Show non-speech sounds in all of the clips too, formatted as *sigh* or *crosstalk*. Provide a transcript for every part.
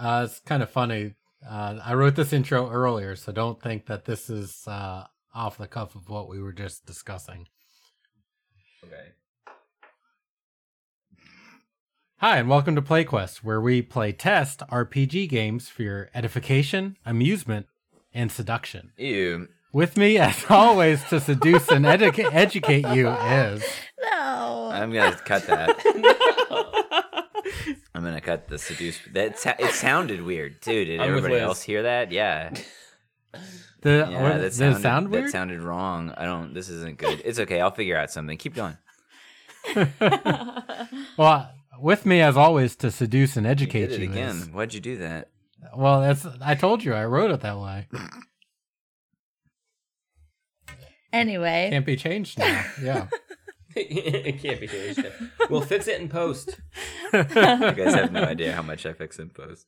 Uh, it's kind of funny. Uh, I wrote this intro earlier, so don't think that this is uh, off the cuff of what we were just discussing. Okay. Hi, and welcome to PlayQuest, where we play test RPG games for your edification, amusement, and seduction. Ew. With me, as *laughs* always, to seduce and educa- educate you is. *laughs* No. I'm gonna cut that. *laughs* I'm gonna cut the seduce. That it sounded weird too. Did I'm everybody else hear that? Yeah. *laughs* The, Yeah. what- that sounded, it sound weird? That sounded wrong. I don't. This isn't good. It's okay. I'll figure out something. Keep going. *laughs* *laughs* well, with me, as always, to seduce and You educate did it you again. is- Why'd you do that? Well, that's I told you I wrote it that way. anyway, Can't be changed now. Yeah. It can't be changed. *laughs* We'll fix it in post. You guys have no *laughs* idea how much I fix in post.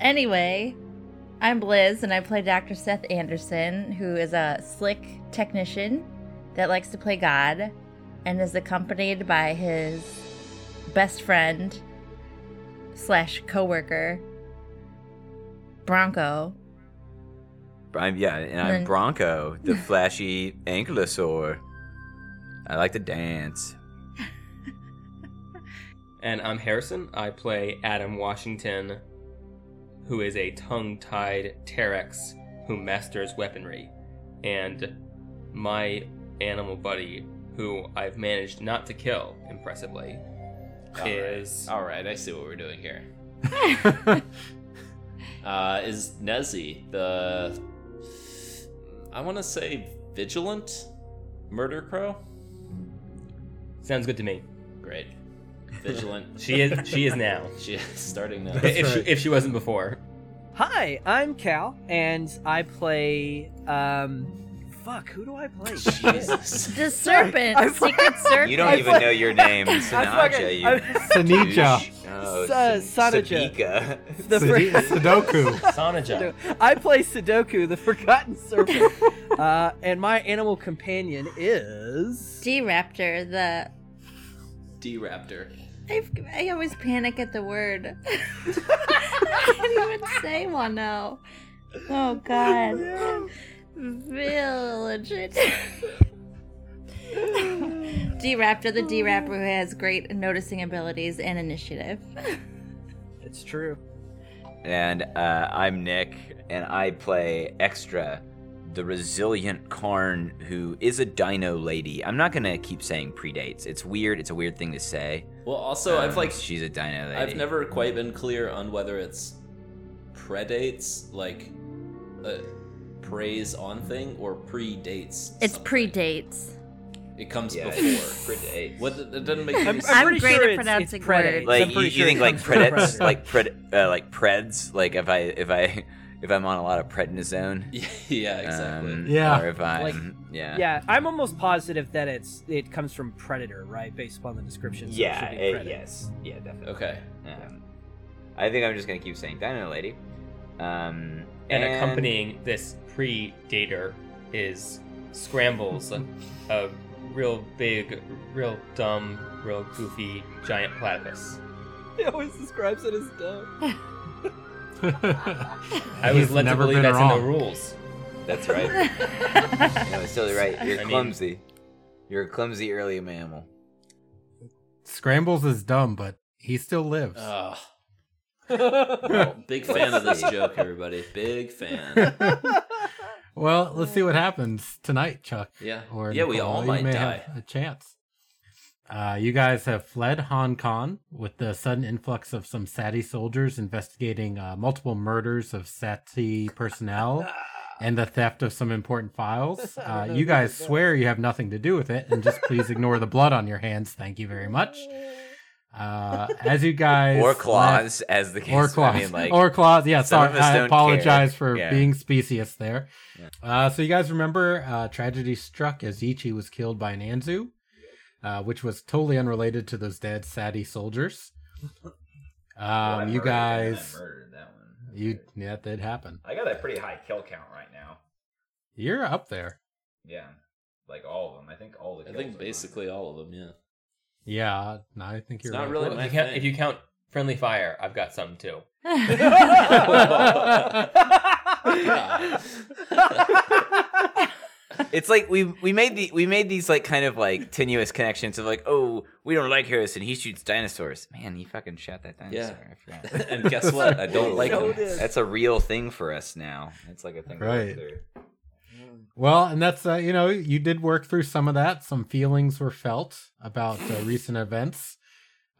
anyway, I'm Liz, and I play Dr. Seth Anderson, who is a slick technician that likes to play God, and is accompanied by his best friend slash coworker Bronco. I'm, yeah, and I'm Then- Bronco, the *laughs* flashy ankylosaur. I like to dance. And I'm Harrison. I play Adam Washington, who is a tongue tied Terex who masters weaponry. And my animal buddy, who I've managed not to kill impressively, is. All right, I see what we're doing here. *laughs* Uh, is Nezzy the? I want to say vigilant murder crow. Sounds good to me. Great, vigilant. She is. She is now. *laughs* she is starting now. if she if she wasn't before. Hi, I'm Cal, and I play. Um, fuck, who do I play? Jesus. *laughs* The serpent, I- secret serpent. You don't I even fuck- know your name, I Sanaja. fucking- You Sanija. Oh, Sa- Sa- Sanaja. Sabika. *laughs* the Sudi- Sudoku. Sanaja. I play Sudoku, the Forgotten Serpent, uh, and my animal companion is. D Raptor, the. D Raptor. I've, I always panic at the word. *laughs* *laughs* I can't even say one now. Oh, God. Village. *laughs* D Raptor, the D Rapper who has great noticing abilities and initiative. It's true. And uh, I'm Nick, and I play Extra, the resilient Karn who is a dino lady. I'm not gonna keep saying predates. It's weird. It's a weird thing to say. Well, also I've Um, like she's a dino lady. I've never quite been clear on whether it's predates like uh, preys on thing or predates. It's something. predates. It comes Yeah, before. it's *laughs* predates. What? It doesn't make any I'm, sense. I'm I'm pretty great sure at it's, pronouncing it's predates. words. Like I'm you, pretty you sure think like comes predates, like pred, uh, like preds. Like if I if I if I'm on a lot of prednisone. *laughs* yeah, exactly. Um, Yeah. Or if I'm Like, yeah. Yeah, I'm almost positive that it's it comes from Predator, right? Based upon the description. so it Yeah. should be eh, yes. Yeah. Definitely. okay. Um, I think I'm just gonna keep saying Dino Lady. Um, And accompanying this predator is Scrambles, a, *laughs* a real big, real dumb, real goofy giant platypus. *laughs* He always describes it as dumb. I was He's led to never believe been that's in wrong. the rules. That's right. *laughs* no, it's totally right. You're I mean- clumsy. You're a clumsy early mammal. Scrambles is dumb, but he still lives. Ugh. Well, *laughs* big fan of this joke, everybody. Big fan. *laughs* well, let's see what happens tonight, Chuck. Yeah. Or yeah, we Nicole. all You might may die. have a chance. Uh, you guys have fled Hong Kong with the sudden influx of some Sati soldiers investigating uh, multiple murders of Sati personnel and the theft of some important files. *laughs* Uh, you guys swear you have nothing to do with it, and just please ignore the blood on your hands. Thank you very much. *laughs* Uh, as you guys Or left- claws, as the case. or claws, I mean, like, or claws. Yeah, sorry. I apologize care. for Yeah. being specious there. Yeah. Uh, so you guys remember uh, tragedy struck as Ichi was killed by an Anzu, uh, which was totally unrelated to those dead Sati soldiers. *laughs* Um, you guys, murdered that one. you yeah, that did happen. I got a pretty high kill count right now. You're up there. Yeah, like all of them. I think all the. I think basically all of them. Yeah. Yeah, no, I think you're not right. really Well, my if, you count, thing. if you count friendly fire, I've got some too. It's like we we made the we made these like kind of like tenuous connections of like oh we don't like Harrison he shoots dinosaurs man he fucking shot that dinosaur I forgot. *laughs* and guess what? I don't like So them. did. That's a real thing for us now. It's like a thing. Right. Well, and that's uh, you know you did work through some of that. Some feelings were felt about uh, recent events.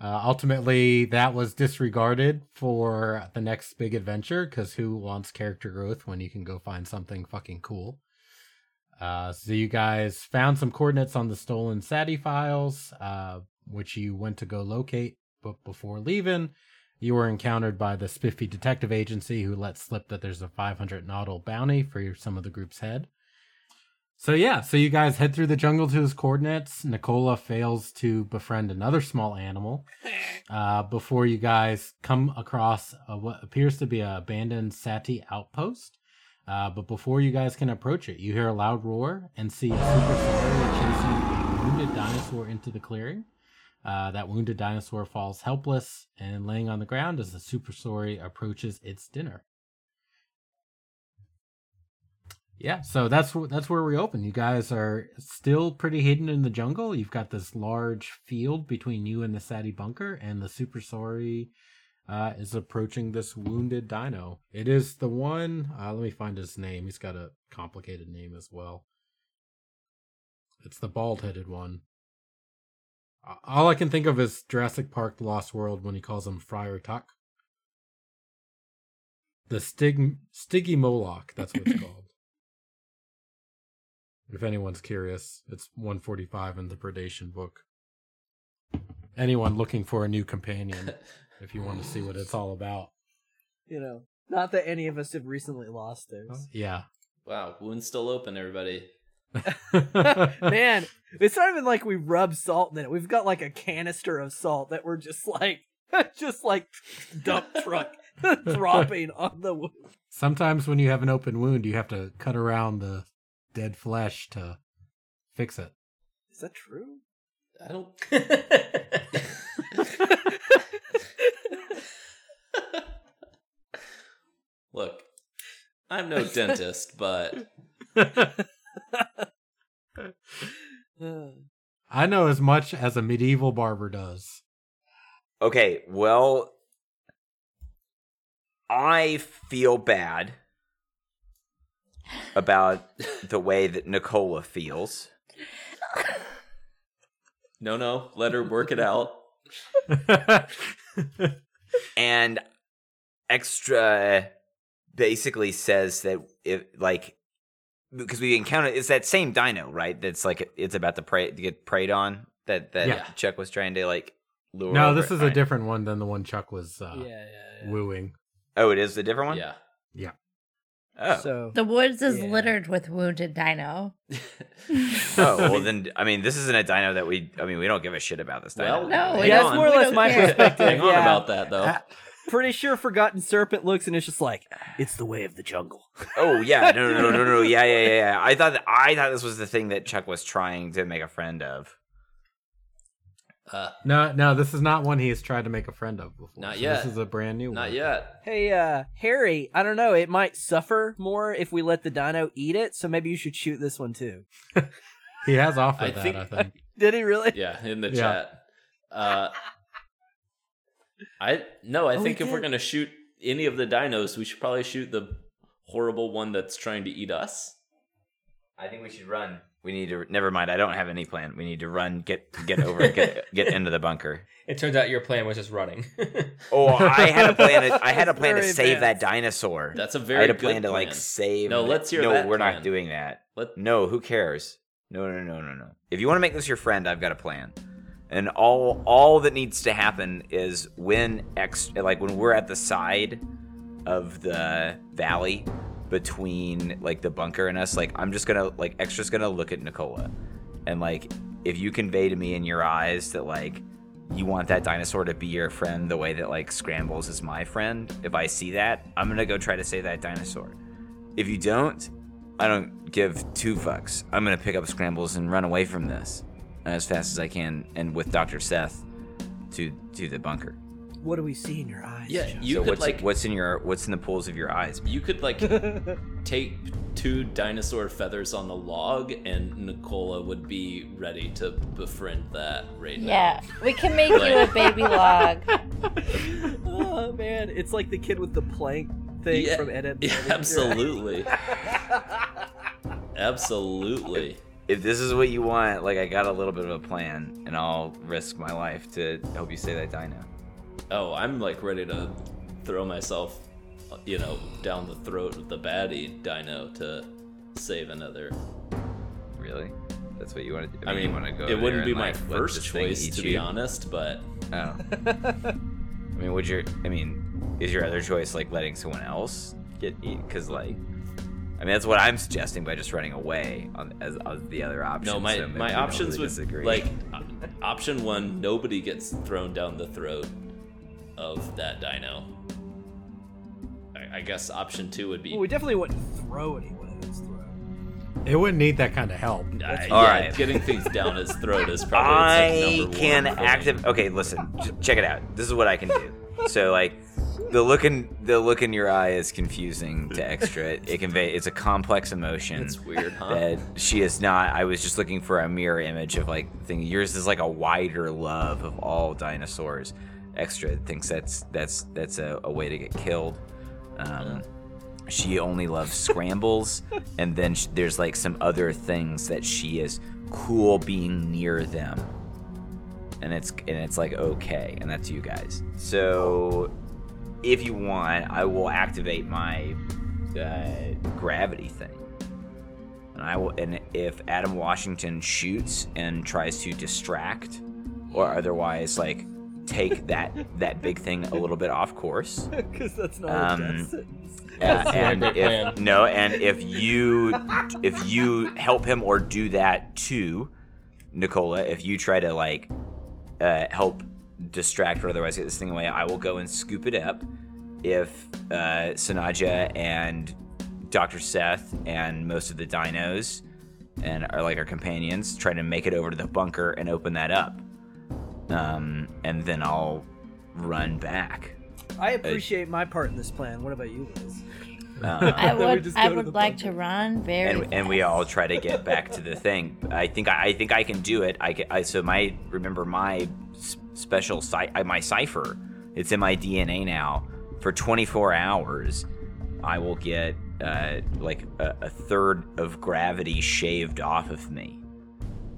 Uh, ultimately, that was disregarded for the next big adventure because who wants character growth when you can go find something fucking cool? Uh, so you guys found some coordinates on the stolen SATI files, uh, which you went to go locate. But before leaving, you were encountered by the spiffy detective agency who let slip that there's a 500 nautical bounty for your, some of the group's head. So yeah, so you guys head through the jungle to his coordinates. Nicola fails to befriend another small animal *laughs* uh, before you guys come across a, what appears to be an abandoned Sati outpost. Uh, but before you guys can approach it, you hear a loud roar and see a super sauri chasing a wounded dinosaur into the clearing. Uh, that wounded dinosaur falls helpless and laying on the ground as the super sauri approaches its dinner. Yeah, so that's that's where we open. You guys are still pretty hidden in the jungle. You've got this large field between you and the Sati bunker, and the Super Sorry uh, is approaching this wounded dino. It is the one. Uh, let me find his name. He's got a complicated name as well. It's the bald-headed one. All I can think of is Jurassic Park: The Lost World when he calls him Friar Tuck. The Stig Stygimoloch. That's what it's *coughs* called. If anyone's curious, it's 145 in the Predation book. Anyone looking for a new companion, *laughs* if you want to see what it's *laughs* all about. You know, not that any of us have recently lost those. Yeah. Wow, wound's still open, everybody. *laughs* Man, it's not even like we rub salt in it. We've got like a canister of salt that we're just like, *laughs* just like dump truck dropping on the wound. Sometimes when you have an open wound, you have to cut around the dead flesh to fix it. Is that true? I don't. Look, I'm no dentist, *laughs* but I know as much as a medieval barber does. Okay, well, I feel bad about the way that Nicola feels. no, no, let her work it out. and extra basically says that if like because we encounter it's that same dino right that's like it's about to prey to get preyed on that that Yeah. chuck was trying to like lure no, this is a Fine. different one than the one Chuck was uh, yeah, yeah, yeah. wooing. oh it is a different one. Yeah. oh So The woods is Yeah. littered with wounded dino. *laughs* oh well *laughs* then i mean this isn't a dino that we i mean we don't give a shit about this dino Well, No, yeah, that's more or less my care. perspective. Hang on yeah. about that, though. Pretty sure Forgotten Serpent looks and it's just like, it's the way of the jungle. *laughs* oh yeah no no no no no yeah yeah yeah, yeah i thought that i thought this was the thing that chuck was trying to make a friend of Uh, No, no, this is not one he has tried to make a friend of before. Not So yet. This is a brand new not one. Not yet. Hey, uh, Harry, I don't know. It might suffer more if we let the dino eat it, so maybe you should shoot this one too. *laughs* He has offered I that, think- I *laughs* think. Did he really? Yeah, in the Yeah. chat. Uh, I no, I Oh, think he if we're gonna shoot any of the dinos, we should probably shoot the horrible one that's trying to eat us. i think we should run we need to never mind i don't have any plan we need to run get get over get *laughs* get into the bunker It turns out your plan was just running. Oh, I had a *laughs* plan. To, I had a plan to very save that dinosaur. That's a I very I had a good plan to plan. like save. No, let's hear No, that we're plan. not doing that. Let No, who cares? No, no, no, no, no. If you want to make this your friend, I've got a plan. And all all that needs to happen is when X like when we're at the side of the valley between like the bunker and us, like I'm just gonna like extra's gonna look at Nicola. And like if you convey to me in your eyes that like you want that dinosaur to be your friend the way that like Scrambles is my friend, if I see that, I'm gonna go try to save that dinosaur. If you don't, I don't give two fucks. I'm gonna pick up Scrambles and run away from this as fast as I can, and with Doctor Seth to to the bunker. What do we see in your eyes? Yeah, Joe? you so could what's like what's in your what's in the pools of your eyes? you could like *laughs* take two dinosaur feathers on the log, and Nicola would be ready to befriend that right now. Yeah, we can make you a baby log. *laughs* oh man, it's like the kid with the plank thing Yeah, from Ed, Ed Yeah, absolutely, *laughs* absolutely. If this is what you want, like I got a little bit of a plan, and I'll risk my life to help you save that dino. Oh, I'm like ready to throw myself, you know, down the throat of the baddie dino to save another. Really? That's what you want to do? I mean, to go. it wouldn't be my like, first choice to you? be honest, but Oh. *laughs* I mean, would your? I mean, is your other choice like letting someone else get eat? Because like, I mean, that's what I'm suggesting by just running away on as, as the other option. no, my so my options would disagree. like option one: nobody gets thrown down the throat of that dino. I, I guess option two would be Well, we definitely wouldn't throw anyone in his throat. It wouldn't need that kind of help. Uh, yeah, All right. getting things down his throat is probably I like, number can one active. Okay, listen, check it out. This is what I can do. So like, the look in the look in your eye is confusing to *laughs* extra. It, it convey it's a complex emotion. It's weird, huh? That she is not. I was just looking for a mirror image of like thing. Yours is like a wider love of all dinosaurs. Extra thinks that's that's that's a, a way to get killed. Um, she only loves *laughs* scrambles, and then sh- there's like some other things that she is cool being near them, and it's and it's like okay, and that's you guys. So, if you want, I will activate my uh, gravity thing, and I will. And if Adam Washington shoots and tries to distract, or otherwise like take *laughs* that that big thing a little bit off course. Because that's not Um, a sentence. Uh, That's not a and if plan. no, and if you if you help him or do that too, Nicola, if you try to like uh, help distract or otherwise get this thing away, I will go and scoop it up. If uh, Sanaja and Doctor Seth and most of the dinos and are like our companions try to make it over to the bunker and open that up, um, and then I'll run back. I appreciate my part in this plan. What about you, Liz? Uh, *laughs* I *laughs* would I go to would like bunker. to run very and, and we all try to get back to the thing. *laughs* I think I, I think I can do it. I, ca- I so my remember my s- special uh, my cipher. It's in my DNA now. For 24 hours, I will get uh, like a, a third of gravity shaved off of me,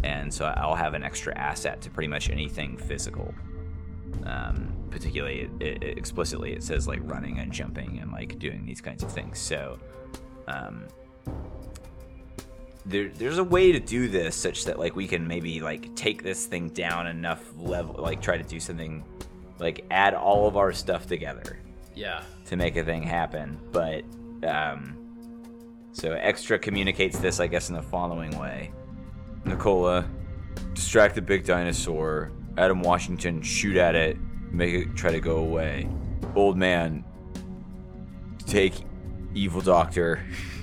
and so I'll have an extra asset to pretty much anything physical. Um, particularly, it, it, explicitly, it says like running and jumping and like doing these kinds of things. So. Um, there, there's a way to do this such that like we can maybe like take this thing down enough level like try to do something like add all of our stuff together Yeah. to make a thing happen but um so extra communicates this i guess in the following way. Nicola distract the big dinosaur. Adam washington shoot at it. Make it try to go away. Old man take evil doctor *laughs*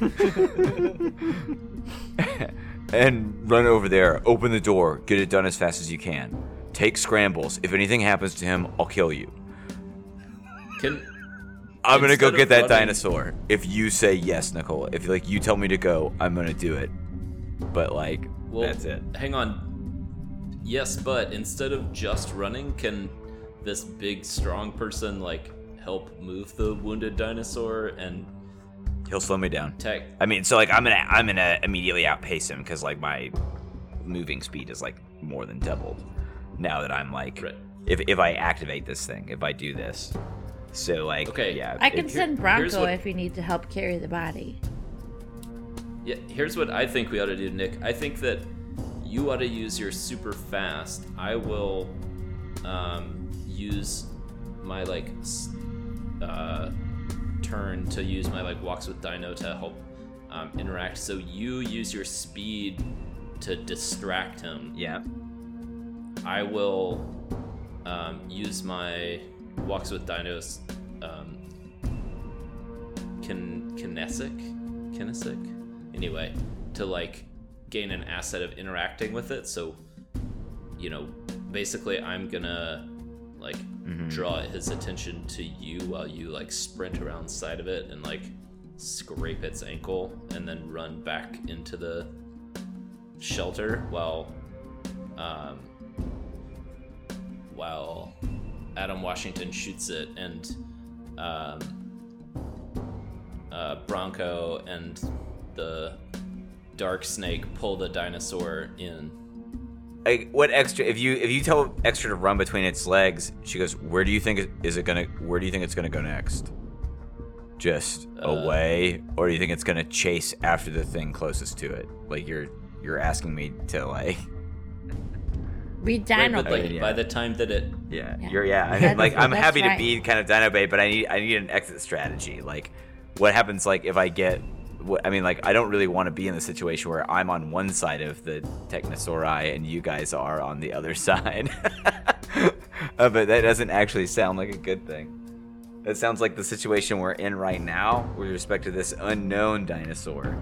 *laughs* and run over there, open the door, get it done as fast as you can. Take scrambles. If anything happens to him, I'll kill you. Can I'm gonna go get that running- dinosaur. If you say yes, Nicole. If like you tell me to go, I'm gonna do it. But like well, that's it. Hang on. Yes, but instead of just running, can this big strong person like help move the wounded dinosaur and He'll slow me down. tech? I mean, so like I'm gonna I'm gonna immediately outpace him because like my moving speed is like more than doubled now that I'm like Right. if if I activate this thing, if I do this. So like Okay. yeah. I can it- send Bronco what- if you need to help carry the body. Yeah, here's what I think we ought to do, Nick. I think that you ought to use your super fast. I will um, use my like uh, turn to use my like walks with Dino to help um, interact. So you use your speed to distract him. Yeah. I will um, use my walks with dinos um, kin- kinesic kinesic anyway to like gain an asset of interacting with it so you know basically i'm gonna like draw his attention to you while you like sprint around the side of it and like scrape its ankle and then run back into the shelter while um, while Adam Washington shoots it and um, uh, Bronco and the Dark Snake pull the dinosaur in. Like, what extra? If you if you tell extra to run between its legs, she goes. Where do you think it, is it gonna? Where do you think it's gonna go next? Just Uh, away, or do you think it's gonna chase after the thing closest to it? Like you're you're asking me to like. *laughs* We Right, dino but like bait. by the time that it Yeah, Yeah. you're yeah. I mean, like I'm that's happy to be kind of dino bait, but I need I need an exit strategy. Like, what happens like if I get? I mean, like I don't really want to be in the situation where I'm on one side of the Technosauri and you guys are on the other *laughs* side. uh, but that doesn't actually sound like a good thing. That sounds like the situation we're in right now with respect to this unknown dinosaur.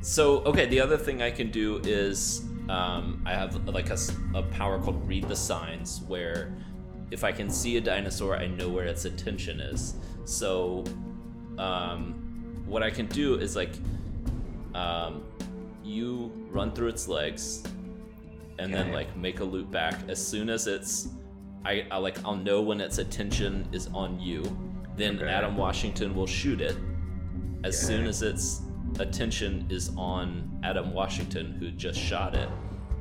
So okay, the other thing I can do is um, I have like a power called Read the Signs, where if I can see a dinosaur, I know where its attention is. So um, what I can do is like um, you run through its legs, and then like make a loop back as soon as it's I, I like I'll know when its attention is on you. Then Okay. Adam Washington will shoot it as soon as its attention is on Adam Washington, who just shot it,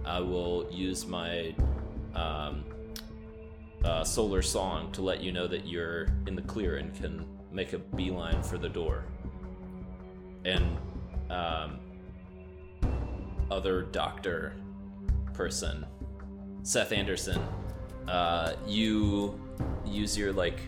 I will use my um, uh, solar song to let you know that you're in the clear and can make a beeline for the door. And um, other doctor person, Seth Anderson, uh, you use your like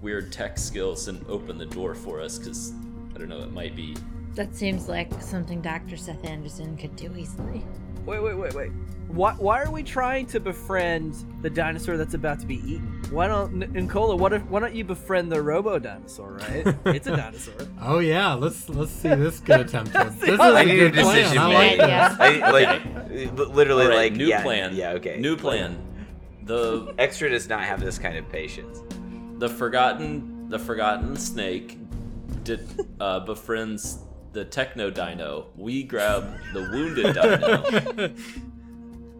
weird tech skills and open the door for us because I don't know, it might be That seems like something Dr. Seth Anderson could do easily. Wait, wait, wait, wait. Why, why are we trying to befriend the dinosaur that's about to be eaten? Why don't N- Nicola? What if? Why don't you befriend the Robo dinosaur? Right? *laughs* it's a dinosaur. Oh yeah, let's let's see this get attempt. *laughs* This is I a need a good plan. decision I made. like Yeah. this. I, like li- literally, All right, like new yeah, plan. Yeah, okay. New plan. The *laughs* Extra does not have this kind of patience. the forgotten the forgotten snake did uh, befriends the techno dino. We grab the wounded dino. *laughs*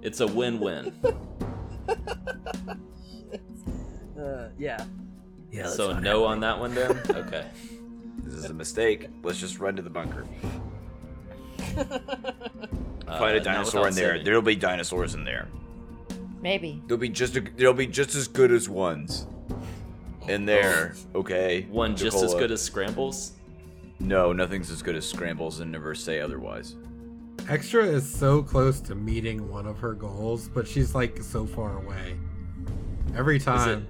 It's a win-win. Uh, yeah. Yeah. so no on that one then. *laughs* Okay. This is a mistake. Let's just run to the bunker. Uh, *laughs* Find a dinosaur in there. saving. There'll be dinosaurs in there. Maybe. There'll be just a, there'll be just as good as ones in there. Okay. One just as Nicola. good as scrambles. No, nothing's as good as scrambles, and never say otherwise. Extra is so close to meeting one of her goals, but she's like so far away. Every time.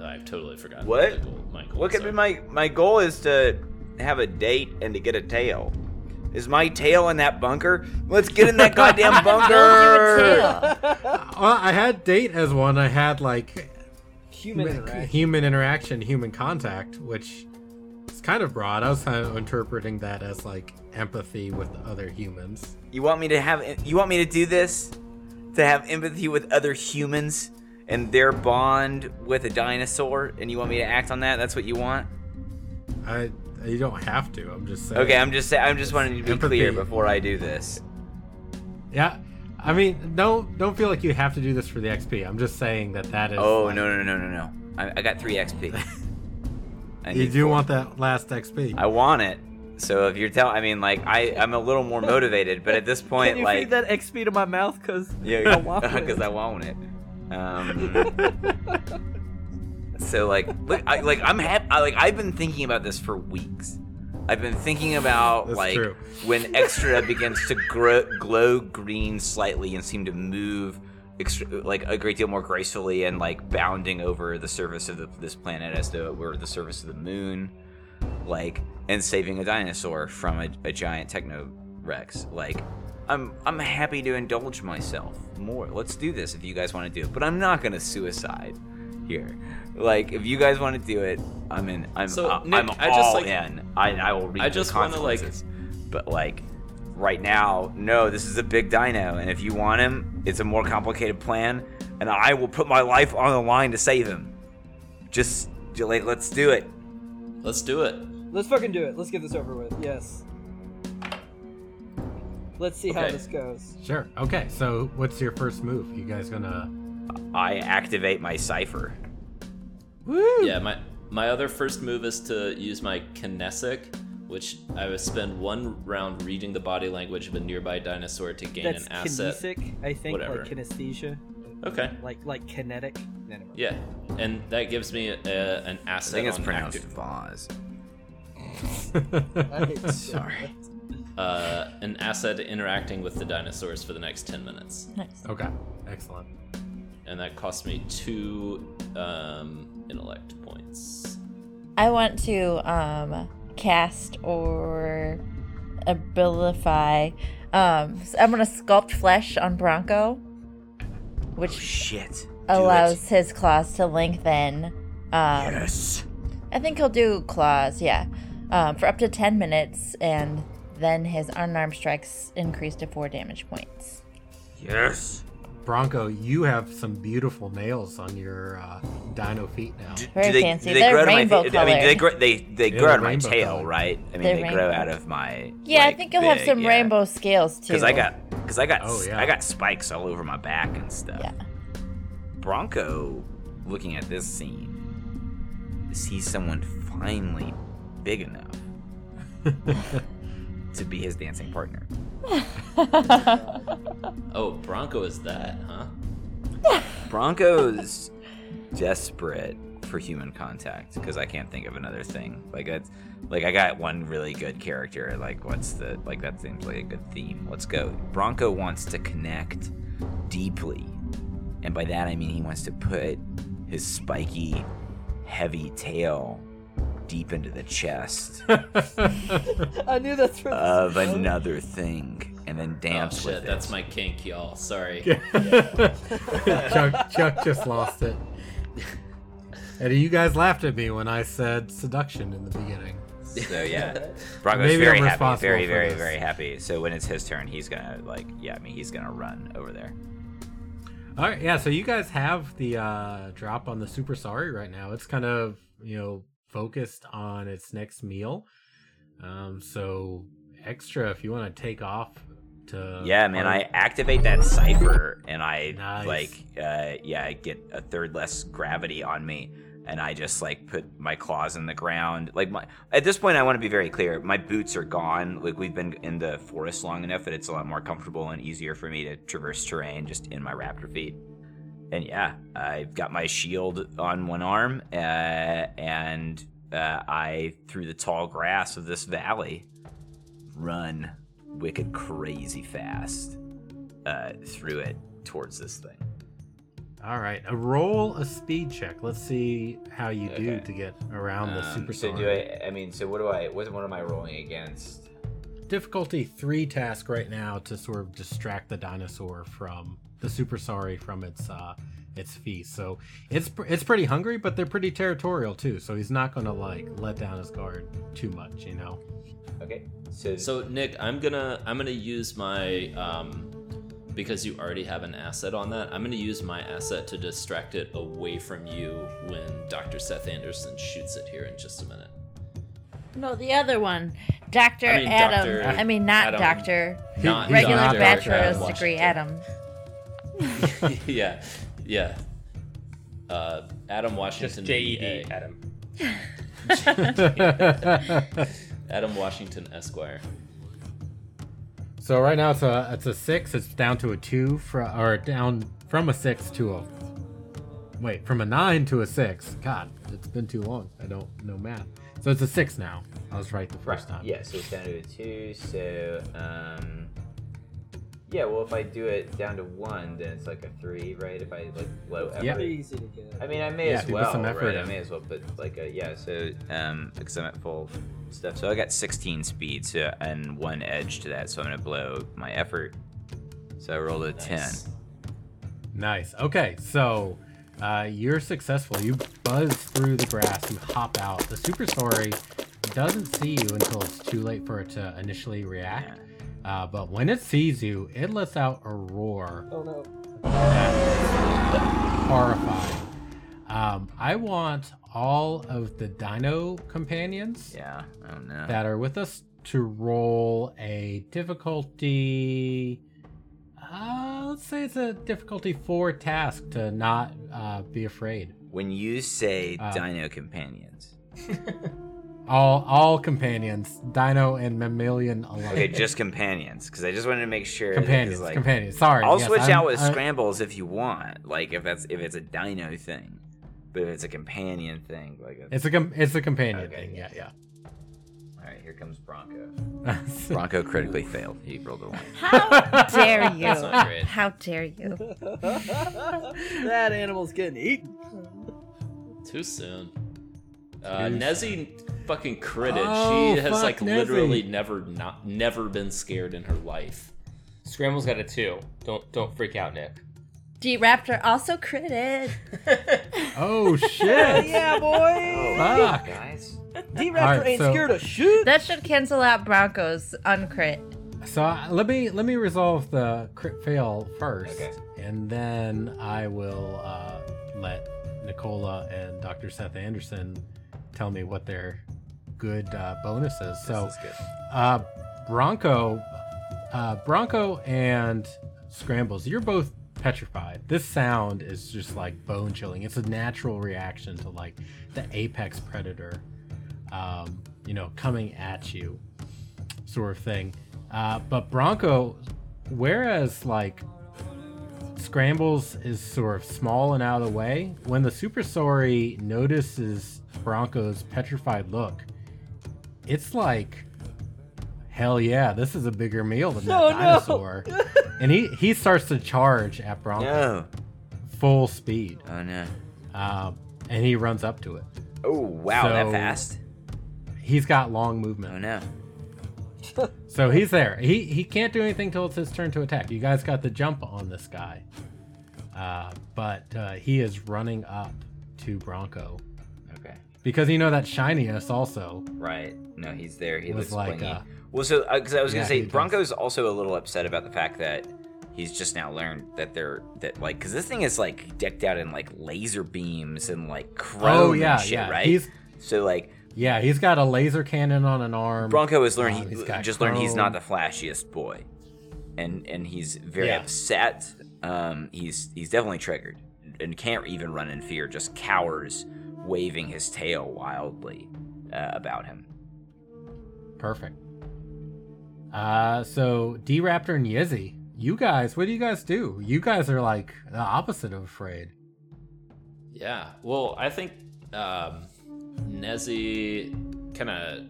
Oh, I've totally forgotten. What? the goal- my goals What could are. be my my goal is to have a date and to get a tail. Is my tail in that bunker? Let's get in that *laughs* goddamn Build you a bunker. Well, uh, I had date as one. I had like Human interaction. human interaction, human contact, which is kind of broad. I was kind of interpreting that as like empathy with other humans. You want me to have? You want me to do this? To have empathy with other humans and their bond with a dinosaur, and you want me to act on that? That's what you want? I you don't have to. I'm just saying. Okay, I'm just saying. I'm just wanting to be Empathy. clear before I do this. Yeah, I mean, don't don't feel like you have to do this for the XP. I'm just saying that that is. Oh like- no no no no no! I, I got three XP. *laughs* I You do four. want that last XP. I want it. So if you're telling, I mean, like I, I'm a little more motivated, but at this point, Can you like, feed that XP to my mouth? Cause *laughs* yeah, I want *laughs* it. because I want it. Um, *laughs* so like, look, I, like I'm happy. I, like I've been thinking about this for weeks. I've been thinking about That's like true. when extra begins to grow, glow green slightly and seem to move extra, like a great deal more gracefully and like bounding over the surface of the, this planet as though it were the surface of the moon, like and saving a dinosaur from a, a giant techno rex. Like I'm I'm happy to indulge myself more. Let's do this if you guys want to do it. But I'm not gonna suicide here. Like if you guys want to do it, I'm in. I'm So, uh, Nick, I'm I just, all like- in. I I will read I the just wanna, like- consequences. But like right now, no. This is a big dino, and if you want him, it's a more complicated plan, and I will put my life on the line to save him. Just like let's do it. Let's do it. Let's fucking do it. Let's get this over with. Yes. Let's see how this goes. Sure. Okay. So, what's your first move? You guys gonna? I activate my cipher. Woo! Yeah, my my other first move is to use my kinesic, which I would spend one round reading the body language of a nearby dinosaur to gain That's an asset. kinesic, I think, Whatever. like kinesthesia, Okay. like like kinetic. No, never mind. Yeah, and that gives me a, an asset. I think it's on pronounced active- Vaz. I hate this so Sorry. uh, an asset interacting with the dinosaurs for the next ten minutes, Nice. okay. Excellent. and that cost me two um, intellect points. I want to um cast or abilify. Um, so I'm gonna sculpt flesh on Bronco, Oh which shit. Do allows it. his claws to lengthen. Um, Yes. I think he'll do claws, yeah, um, for up to 10 minutes, and then his unarmed strikes increase to 4 damage points. Yes. Bronco, you have some beautiful nails on your uh, dino feet now. Do- Very do they, fancy. do they They're grow out of my rainbow feet? I mean, they grow, they they Yeah, grow out of my tail, colored. right? I mean, They're they grow rainbow. out of my. Yeah, I think you'll have some yeah. rainbow scales too. Because I got, because I got, Oh, yeah. I got spikes all over my back and stuff. Yeah. Bronco, looking at this scene, sees someone finally big enough *laughs* to be his dancing partner. *laughs* Oh, Bronco is that, huh? Bronco's desperate for human contact because I can't think of another thing. Like that's like I got one really good character. Like what's the like that seems like a good theme. Let's go. Bronco wants to connect deeply, and by that I mean he wants to put his spiky, heavy tail deep into the chest *laughs* I knew that's where this of was going. another thing, and then Oh dance shit, with it. that's my kink, y'all. Sorry. *laughs* Chuck, Chuck just lost it. Eddie, you guys laughed at me when I said seduction in the beginning. So yeah, *laughs* Bronco's Maybe very I'm happy, responsible very, for very, this. very happy. So when it's his turn, he's gonna like, yeah, I mean, he's gonna run over there. All right, yeah. So you guys have the uh, drop on the Super Sorry right now. It's kind of you know focused on its next meal. Um, so extra if you want to take off to yeah, man, I activate that cipher, and I Nice. like, uh, yeah, I get a third less gravity on me, and I just like put my claws in the ground. Like my at this point, I want to be very clear. My boots are gone. Like we've been in the forest long enough that it's a lot more comfortable and easier for me to traverse terrain just in my raptor feet. And yeah, I've got my shield on one arm, uh, and uh, I, through the tall grass of this valley, run wicked crazy fast uh, through it towards this thing. All right, a roll a speed check. Let's see how you do to get around the Um, Super so do I? I mean, so what do I? What, what am I rolling against? difficulty three task right now to sort of distract the dinosaur from the super sorry from its uh its feast so it's it's pretty hungry but they're pretty territorial too so he's not gonna like let down his guard too much you know Okay, so So Nick, I'm gonna I'm gonna use my um because you already have an asset on that. I'm gonna use my asset to distract it away from you when Dr. Seth Anderson shoots it here in just a minute. No, the other one. Dr. I mean, Adam. Dr. I mean, not Adam. doctor. Not Regular bachelor's degree Washington. Adam. *laughs* yeah, yeah. Uh, Adam Just Washington. JED, Adam. *laughs* Adam Washington Esquire. so right now it's a it's a six it's down to a two for, or down from a six to a wait from a nine to a six god it's been too long i don't know math so it's a six now i was right the first time Yeah, so it's down to a two. So um, yeah. Well, if I do it down to one, then it's like a three, right? If I like low effort. Yeah. Pretty easy to get. I mean, I may Yeah, as if you put well, some effort right? I may as well put like a yeah. So um, because I'm at full stuff. So I got 16 speed so, and one edge to that, so I'm gonna blow my effort. So I rolled a 10. Nice. Nice. Okay, so uh, you're successful. You buzz through the grass. You hop out. The super story doesn't see you until it's too late for it to initially react. Uh, but when it sees you, it lets out a roar Oh no. horrifying. Um, I want all of the dino companions Yeah. Oh no. that are with us to roll a difficulty. Uh, let's say it's a difficulty four task to not uh, be afraid. when you say Uh, dino companions, *laughs* All all companions, dino and mammalian alike. okay, just companions, because I just wanted to make sure. companions, like, companions. Sorry, I'll yes, switch I'm- out with I- scrambles if you want, like if that's if it's a dino thing, but if it's a companion thing, like a, It's a com- it's a companion Okay, thing. Yeah, yeah. all right, here comes Bronco. *laughs* Bronco critically failed. He rolled a one. How dare *laughs* you? That's not great. How dare you? *laughs* that animal's getting eaten. Too soon. Uh, Too Nezzy fucking critted. Oh, she has fuck like Nezzy. literally never not never been scared in her life. Scramble's got a two. Don't don't freak out, Nick. D Raptor also critted. *laughs* oh shit! *laughs* yeah, boy. Fuck. guys. D Raptor Alright, ain't so- scared of shoot. That should cancel out Broncos uncrit. So uh, let me let me resolve the crit fail first, Okay. and then I will uh, let Nicola and Dr. Seth Anderson tell me what their good uh, bonus is. So good. uh, Bronco, uh, Bronco and Scrambles, you're both petrified. This sound is just like bone chilling. It's a natural reaction to like the apex predator, um, you know, coming at you, sort of thing. Uh, but Bronco, whereas like Scrambles is sort of small and out of the way, when the Super Sorry notices Bronco's petrified look, it's like, hell yeah, this is a bigger meal than that Oh, no. dinosaur. *laughs* and he, he starts to charge at Bronco No. full speed. Oh no. Um, and he runs up to it. Oh wow, that fast. He's got long movement. Oh no. *laughs* So he's there. He he can't do anything till it's his turn to attack. You guys got the jump on this guy, uh, but uh, he is running up to Bronco Okay. Because you know that shininess also. Right. No, he's there. He Was looks like, blingy. uh, well, so because I was yeah, gonna say, he does. Bronco's also a little upset about the fact that he's just now learned that they're that like because this thing is like decked out in like laser beams and like chrome Oh yeah, and shit, yeah. right? He's so like yeah, he's got a laser cannon on an arm. Bronco has learned Uh, he just learned he's not the flashiest boy, and and he's very Yeah. upset. Um, he's he's definitely triggered and can't even run in fear. Just cowers, waving his tail wildly uh, about him. Perfect. Uh, so D Raptor and Yizzy, you guys, what do you guys do? You guys are like the opposite of afraid. Yeah. Well, I think um, Nezzy kind of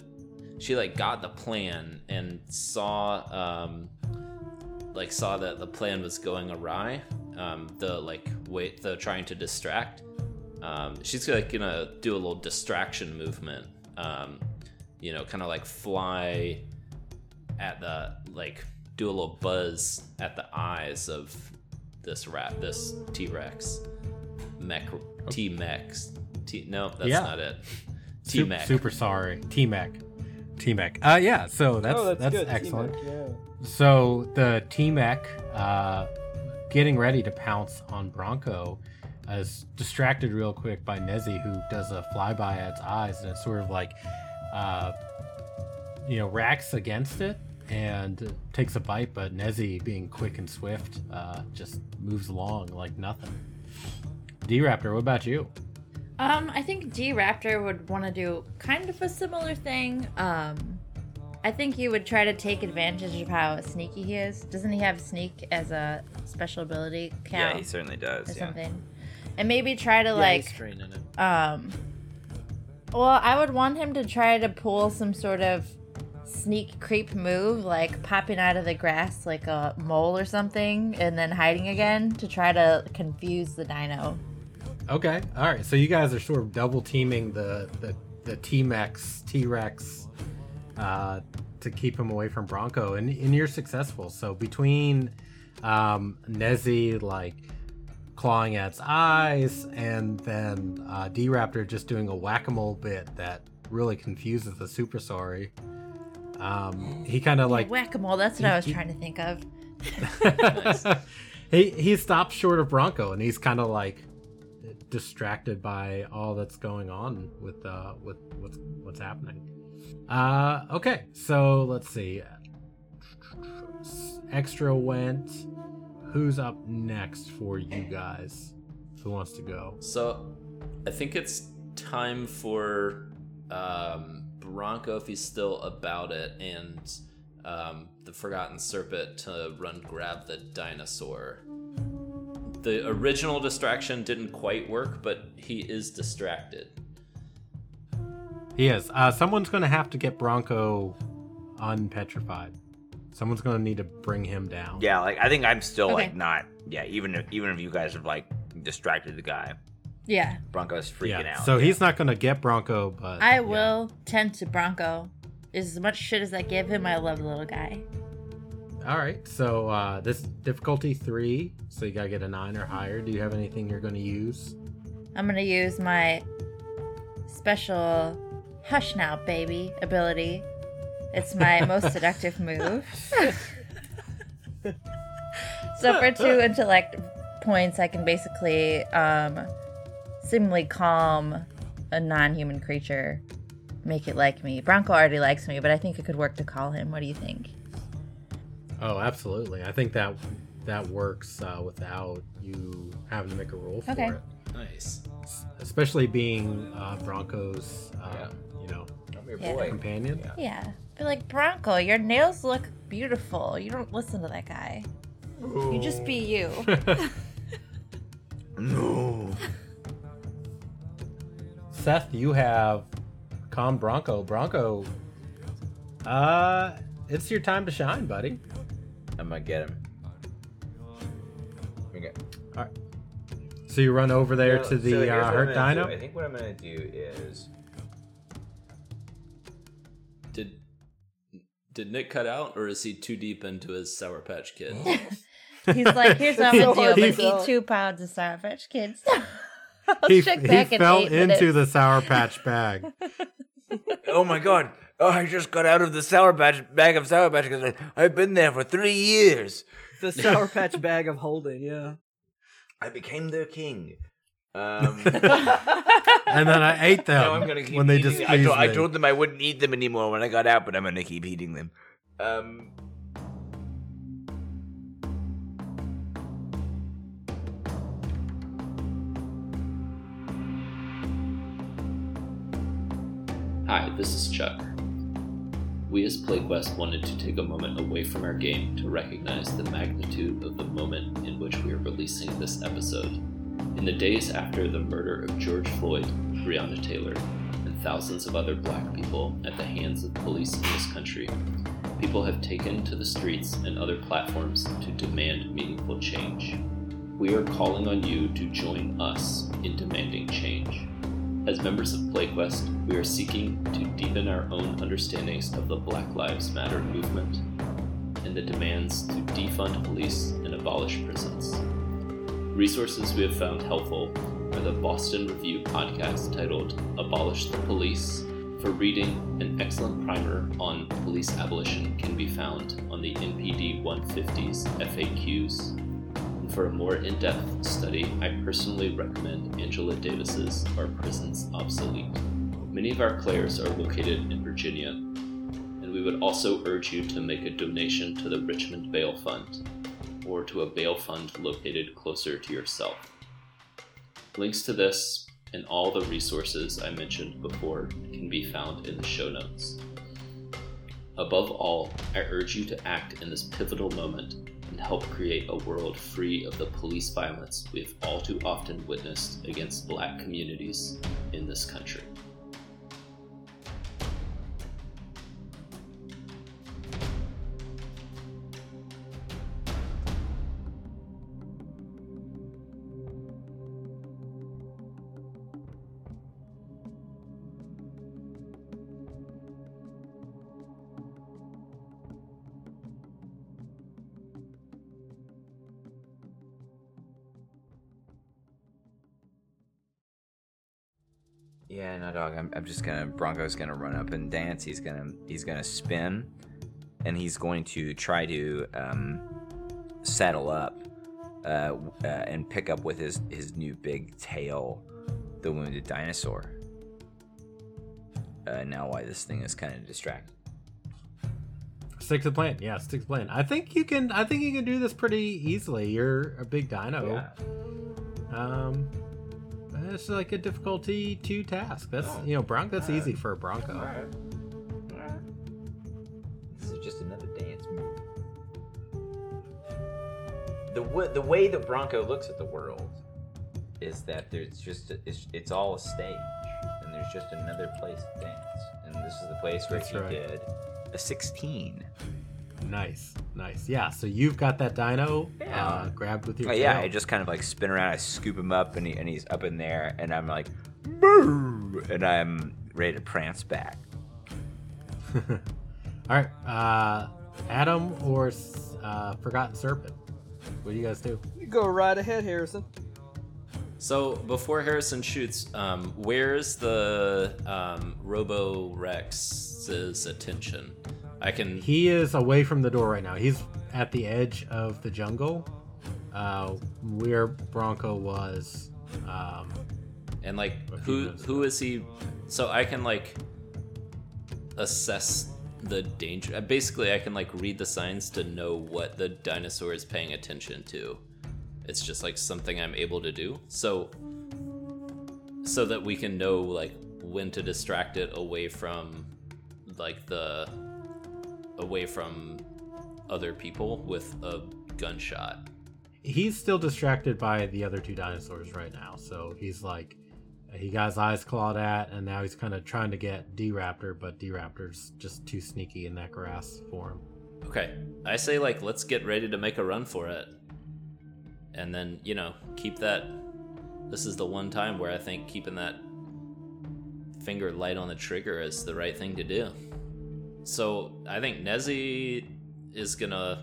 she like got the plan and saw um, like saw that the plan was going awry. Um, the like wait the trying to distract. Um, she's like gonna do a little distraction movement. Um, you know, kind of like fly at the like do a little buzz at the eyes of this rat, this T Rex, mech, T Mex. T no, that's Yeah. not it. T Sup- Mech. Super sorry. T Mech. T Mech. Uh, yeah, so that's, oh, that's, that's, good. excellent. Yeah. So the T Mech, uh, getting ready to pounce on Bronco, is distracted real quick by Nezzy, who does a flyby at its eyes, and it sort of like, uh, you know, racks against it and takes a bite, but Nezzy, being quick and swift, uh, just moves along like nothing. D Raptor, what about you? Um, I think D Raptor would want to do kind of a similar thing. Um, I think he would try to take advantage of how sneaky he is. Doesn't he have sneak as a special ability count Yeah, he certainly does. or Yeah. something? And maybe try to Yeah, like he's training it. um well i would want him to try to pull some sort of sneak creep move like popping out of the grass like a mole or something and then hiding again to try to confuse the dino Okay. All right. So you guys are sort of double teaming the the the T Mex T Rex uh, to keep him away from Bronco, and, and you're successful. So between um, Nezzy like clawing at its eyes, and then uh, D Raptor just doing a whack a mole bit that really confuses the Super Sorry. Um, he kind of like Whack a mole. That's what I was he- trying to think of. *laughs* he he stops short of Bronco, and he's kind of like distracted by all that's going on with uh with what's what's happening. Uh, okay, so let's see. Extra went. Who's up next for you guys? Who wants to go? So, I think it's time for um, Bronco, if he's still about it, and um, the Forgotten Serpent to run grab the dinosaur. The original distraction didn't quite work, but he is distracted. He is. Uh, someone's going to have to get Bronco unpetrified. Someone's going to need to bring him down. Yeah, like I think I'm still Okay. like not. Yeah, even if even if you guys have like distracted the guy, Yeah, Bronco's freaking Yeah, out. So he's not going to get Bronco, but I yeah. will tend to Bronco. As much shit as I give him, I love the little guy. All right. So uh, this difficulty three. So you gotta get a nine or higher. Do you have anything you're going to use? I'm gonna use my special hush now, baby ability. It's my most seductive move. so for two intellect points, I can basically um, seemingly calm a non-human creature, make it like me. Bronco already likes me, but I think it could work to call him. What do you think? Oh, absolutely. I think that that works uh, without you having to make a roll for Okay. it. Nice. Especially being uh, Bronco's, uh, Yeah. you know, your Yeah. boy. companion. Yeah. Yeah, be like Bronco. Your nails look beautiful. You don't listen to that guy. You just be you. *laughs* No. Seth, you have calm Bronco. Bronco, uh, it's your time to shine, buddy. I'm gonna get him. Okay. All right. So you run over there So- to the so uh, hurt gonna dino. do. I think what I'm gonna do is Did did Nick cut out, or is he too deep into his Sour Patch Kid? *laughs* He's like, here's what I'm gonna do. I'm gonna eat two pounds of Sour Patch Kids. *laughs* I'll He, check he back fell eight into minutes. the Sour Patch *laughs* bag. Oh my god! Oh, I just got out of the sour patch bag of sour patch because I've been there for three years. The Sour Patch bag of holding, yeah. I became their king. Um, *laughs* and then I ate them now I'm gonna keep when they eating. I displeased told, I me. told them I wouldn't eat them anymore when I got out, but I'm gonna keep eating them. Um, Hi, this is Chuck. We as PlayQuest wanted to take a moment away from our game to recognize the magnitude of the moment in which we are releasing this episode. In the days after the murder of George Floyd, Breonna Taylor, and thousands of other black people at the hands of police in this country, people have taken to the streets and other platforms to demand meaningful change. We are calling on you to join us in demanding change. As members of PlayQuest, we are seeking to deepen our own understandings of the Black Lives Matter movement and the demands to defund police and abolish prisons. Resources we have found helpful are the Boston Review podcast titled Abolish the Police. For reading, an excellent primer on police abolition can be found on the MPD 150's FAQs. And for a more in depth study, I personally recommend Angela Davis's Are Prisons Obsolete? Many of our players are located in Virginia, and we would also urge you to make a donation to the Richmond Bail Fund or to a bail fund located closer to yourself. Links to this and all the resources I mentioned before can be found in the show notes. Above all, I urge you to act in this pivotal moment and help create a world free of the police violence we have all too often witnessed against black communities in this country. Yeah, no dog. I'm, I'm just gonna Bronco's gonna run up and dance. He's gonna he's gonna spin, and he's going to try to um, saddle up uh, uh, and pick up with his his new big tail the wounded dinosaur. Uh, now why this thing is kind of distracted. Stick to the plan. Yeah, stick to the plan. I think you can. I think you can do this pretty easily. You're a big dino. Yeah. Um, it's like a difficulty two task. That's you know Bronco. That's easy for a Bronco. This is just another dance move. The w- the way that Bronco looks at the world is that there's just a, it's, it's all a stage, and there's just another place to dance, and this is the place where That's he right. did a 16. Nice, nice. Yeah. So you've got that dino Yeah. uh, grabbed with your. Oh, yeah. I just kind of like spin around, I scoop him up, and, he, and he's up in there, and I'm like, boo, and I'm ready to prance back. *laughs* All right. Uh, Adam or uh, Forgotten Serpent. What do you guys do? You go right ahead, Harrison. So before Harrison shoots, um, where's the um, Robo Rex's attention? I can. He is away from the door right now. He's at the edge of the jungle, uh, where Bronco was. Um, and like who who is he? So I can like assess the danger. uh, Basically, I can like read the signs to know what the dinosaur is paying attention to. It's just like something I'm able to do. So so that we can know like when to distract it away from like the away from other people with a gunshot. he's still distracted by the other two dinosaurs right now. So he's like, he got his eyes clawed at, and now he's kind of trying to get D Raptor, but D Raptor's just too sneaky in that grass for him. Okay. I say like let's get ready to make a run for it. And then, you know, keep that this is the one time where I think keeping that finger light on the trigger is the right thing to do. So, I think Nezzy is going to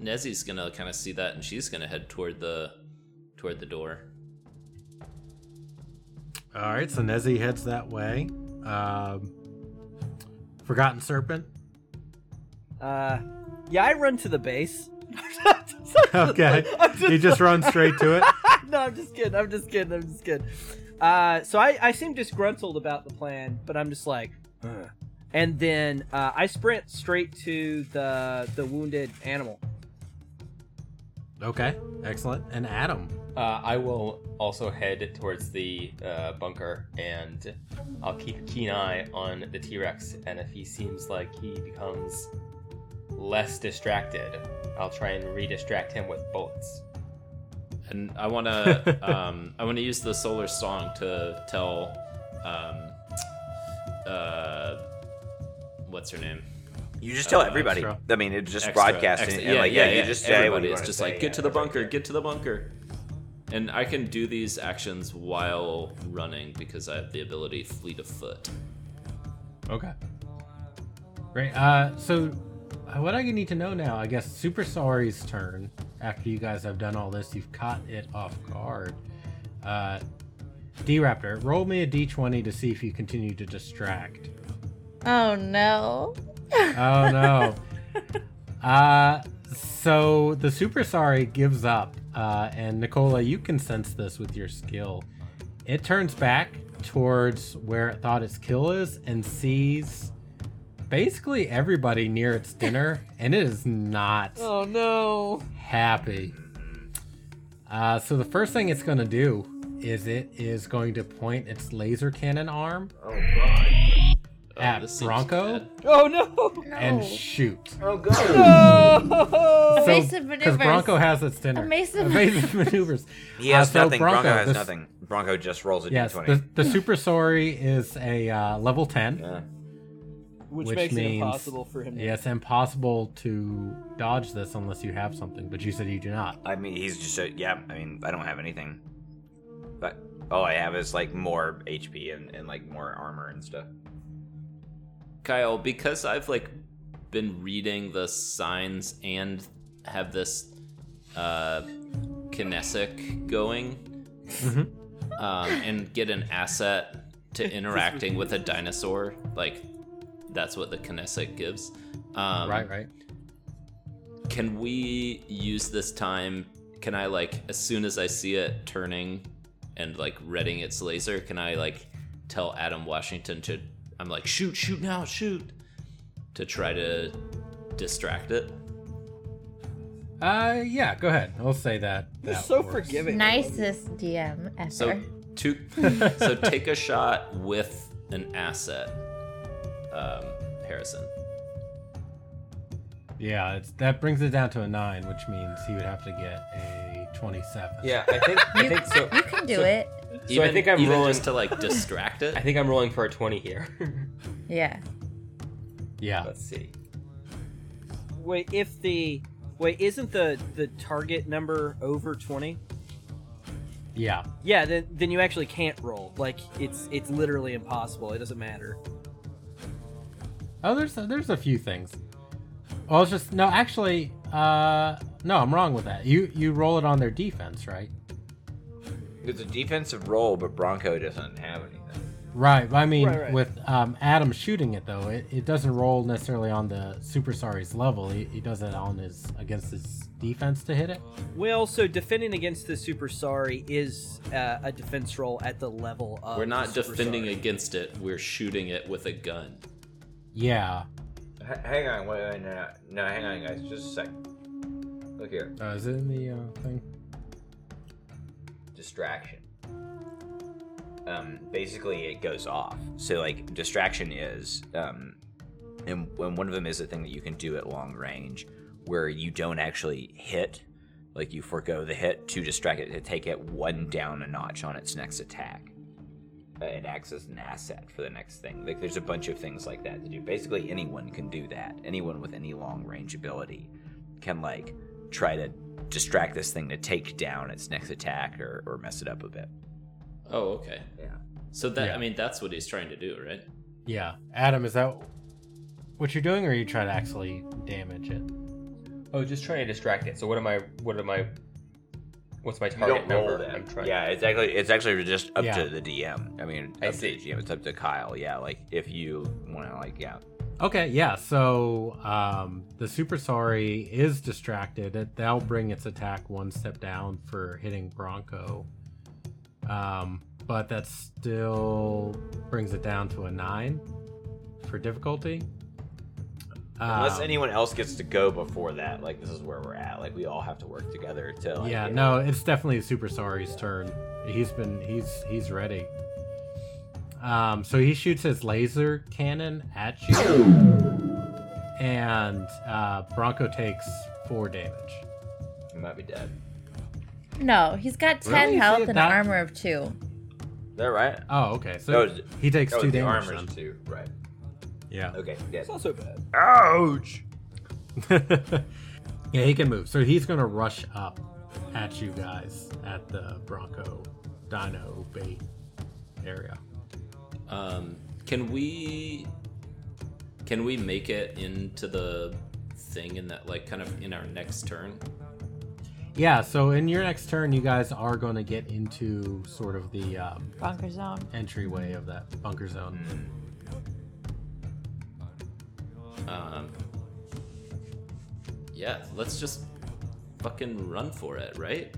Nezzy's going to kind of see that and she's going to head toward the toward the door. All right, so Nezzy heads that way. Um, Forgotten Serpent. Uh, yeah, I run to the base. *laughs* Okay, I'm he just runs straight to it. *laughs* no, I'm just kidding. I'm just kidding. I'm just kidding. Uh, so I, I seem disgruntled about the plan, but I'm just like, "Ugh." And then uh, I sprint straight to the the wounded animal. Okay, excellent. And Adam. Uh, I will also head towards the uh, bunker, and I'll keep a keen eye on the T Rex. And if he seems like he becomes less distracted, I'll try and re-distract him with bullets. And I want to *laughs* um, I want to use the solar song to tell um, uh, what's her name? You just tell Uh, everybody. extra. I mean, it's just Extra, broadcasting, extra- and like, yeah, you just say what everybody. It's just say, like get to the bunker, get to the bunker. And I can do these actions while running because I have the ability fleet of foot. Okay. Great. Uh, so, uh, what I need to know now, I guess, Super Sorry's turn. After you guys have done all this, you've caught it off guard. Uh, D Raptor, roll me a d20 to see if you continue to distract. Oh no. Oh no. *laughs* uh, so the Super Sorry gives up, uh, and Nicola, you can sense this with your skill. It turns back towards where it thought its kill is and sees basically everybody near its dinner, *laughs* and it is not Oh no! happy. Uh, so the first thing it's going to do is it is going to point its laser cannon arm Oh god. Oh, At this seems Bronco? bad. Oh no! and shoot. Oh god. No! Evasive Because maneuvers. Bronco has its dinner. Evasive- Evasive *laughs* maneuvers. He has Uh, so nothing. Bronco, has this- nothing. Bronco just rolls a Yes, d20. the, the Super Sorry is a uh, level 10. Yeah. Which, Which makes it means- impossible for him. To... Yeah, it's impossible to dodge this unless you have something, but you said you do not. I mean, he's just a, yeah. I mean, I don't have anything, but all I have is like more HP and, and like more armor and stuff. Kyle, because I've like been reading the signs and have this uh kinesic going Mhm. um, and get an asset to *laughs* interacting with a dinosaur. Like that's what the kinetic gives. Um, right, right. Can we use this time? Can I like as soon as I see it turning and like readying its laser, can I like tell Adam Washington to I'm like shoot, shoot now, shoot to try to distract it? Uh, yeah, go ahead. I'll say that. You're that so works. forgiving. Nicest DM ever. So two *laughs* so take a shot with an asset. Um Harrison. Yeah, it's, that brings it down to a nine, which means he would have to get a twenty-seven. Yeah, I think I you, think so. *laughs* you can do so- it. So I think I'm even rolling- just to like distract it. *laughs* I think I'm rolling for a 20 here. *laughs* Yeah. yeah. Let's see. Wait, if the wait isn't the the target number over twenty? Yeah. Yeah, then then you actually can't roll. Like it's it's literally impossible. It doesn't matter. Oh, there's a, there's a few things. Well, it's just no. Actually, uh, no, I'm wrong with that. You you roll it on their defense, right? It's a defensive roll, but Bronco doesn't have anything. Right. I mean, Right, right. with um, Adam shooting it though, it, it doesn't roll necessarily on the Super Sorry's level. He, he does it on his against his defense to hit it. Well, so defending against the super sorry is uh, a defense roll at the level of. We're not the defending Sorry. against it, we're shooting it with a gun. Yeah. H- hang on, wait, wait, no, no, no, hang on, guys, just a second. Look here, Uh, is it in the uh, thing? Distraction. Um, basically, it goes off. So, like, distraction is, um, and when one of them is a thing that you can do at long range, where you don't actually hit, like you forego the hit to distract it to take it one down a notch on its next attack. Uh, It acts as an asset for the next thing. Like, there's a bunch of things like that to do. Basically, anyone can do that. Anyone with any long range ability can like try to distract this thing to take down its next attack or, or mess it up a bit. Oh, okay. Yeah. So that Yeah. I mean that's what he's trying to do, right? Yeah. Adam, is that what you're doing, or are you trying to actually damage it? Oh, just trying to distract it. So what am I? What am I? What's my target don't number? them. I'm trying. Yeah, it's actually it's actually just up Yeah. to the DM. I mean, I see. to the GM. It's up to Kyle. Yeah, like if you want to, like, yeah. Okay, yeah. So um, the Super Sorry is distracted. It, that'll bring its attack one step down for hitting Bronco. Um, but that still brings it down to a nine for difficulty. Unless Um, anyone else gets to go before that, like this is where we're at. Like we all have to work together to. Like, yeah, no, it's definitely Super Sorry's turn. He's been he's he's ready. Um, so he shoots his laser cannon at you, and uh, Bronco takes four damage. He might be dead. No, he's got 10 Really? health See, and that- armor of 2. Is that right? Oh, okay. So is- he takes Oh, two the damage. armor's then. too. Right. Yeah. Okay. Yeah. It's not so bad. Ouch. *laughs* yeah, he can move. So he's gonna rush up at you guys at the Bronco Dino bait area. Um, can we can we make it into the thing in that like kind of in our next turn? Yeah. So in your next turn, you guys are going to get into sort of the um, Bunker zone. entryway of that bunker zone. Um, yeah, let's just fucking run for it, right?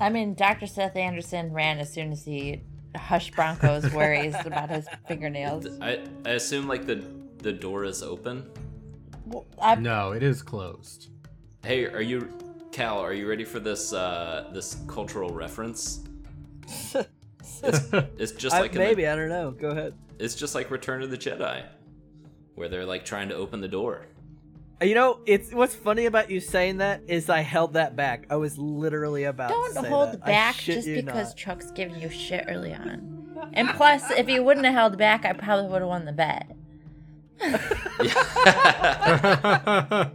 I mean, Dr. Seth Anderson ran as soon as he hushed Bronco's worries about his fingernails. *laughs* I I assume like the the door is open. Well, No, it is closed. Hey, are you Cal? Are you ready for this uh this cultural reference? *laughs* It's just I- like in the- maybe I don't know. Go ahead. it's just like Return of the Jedi, where they're like trying to open the door. You know, it's what's funny about you saying that is I held that back. I was literally about to don't hold that. Back just because not. Chuck's giving you shit early on. And plus, if he wouldn't have held back, I probably would have won the bet. *laughs*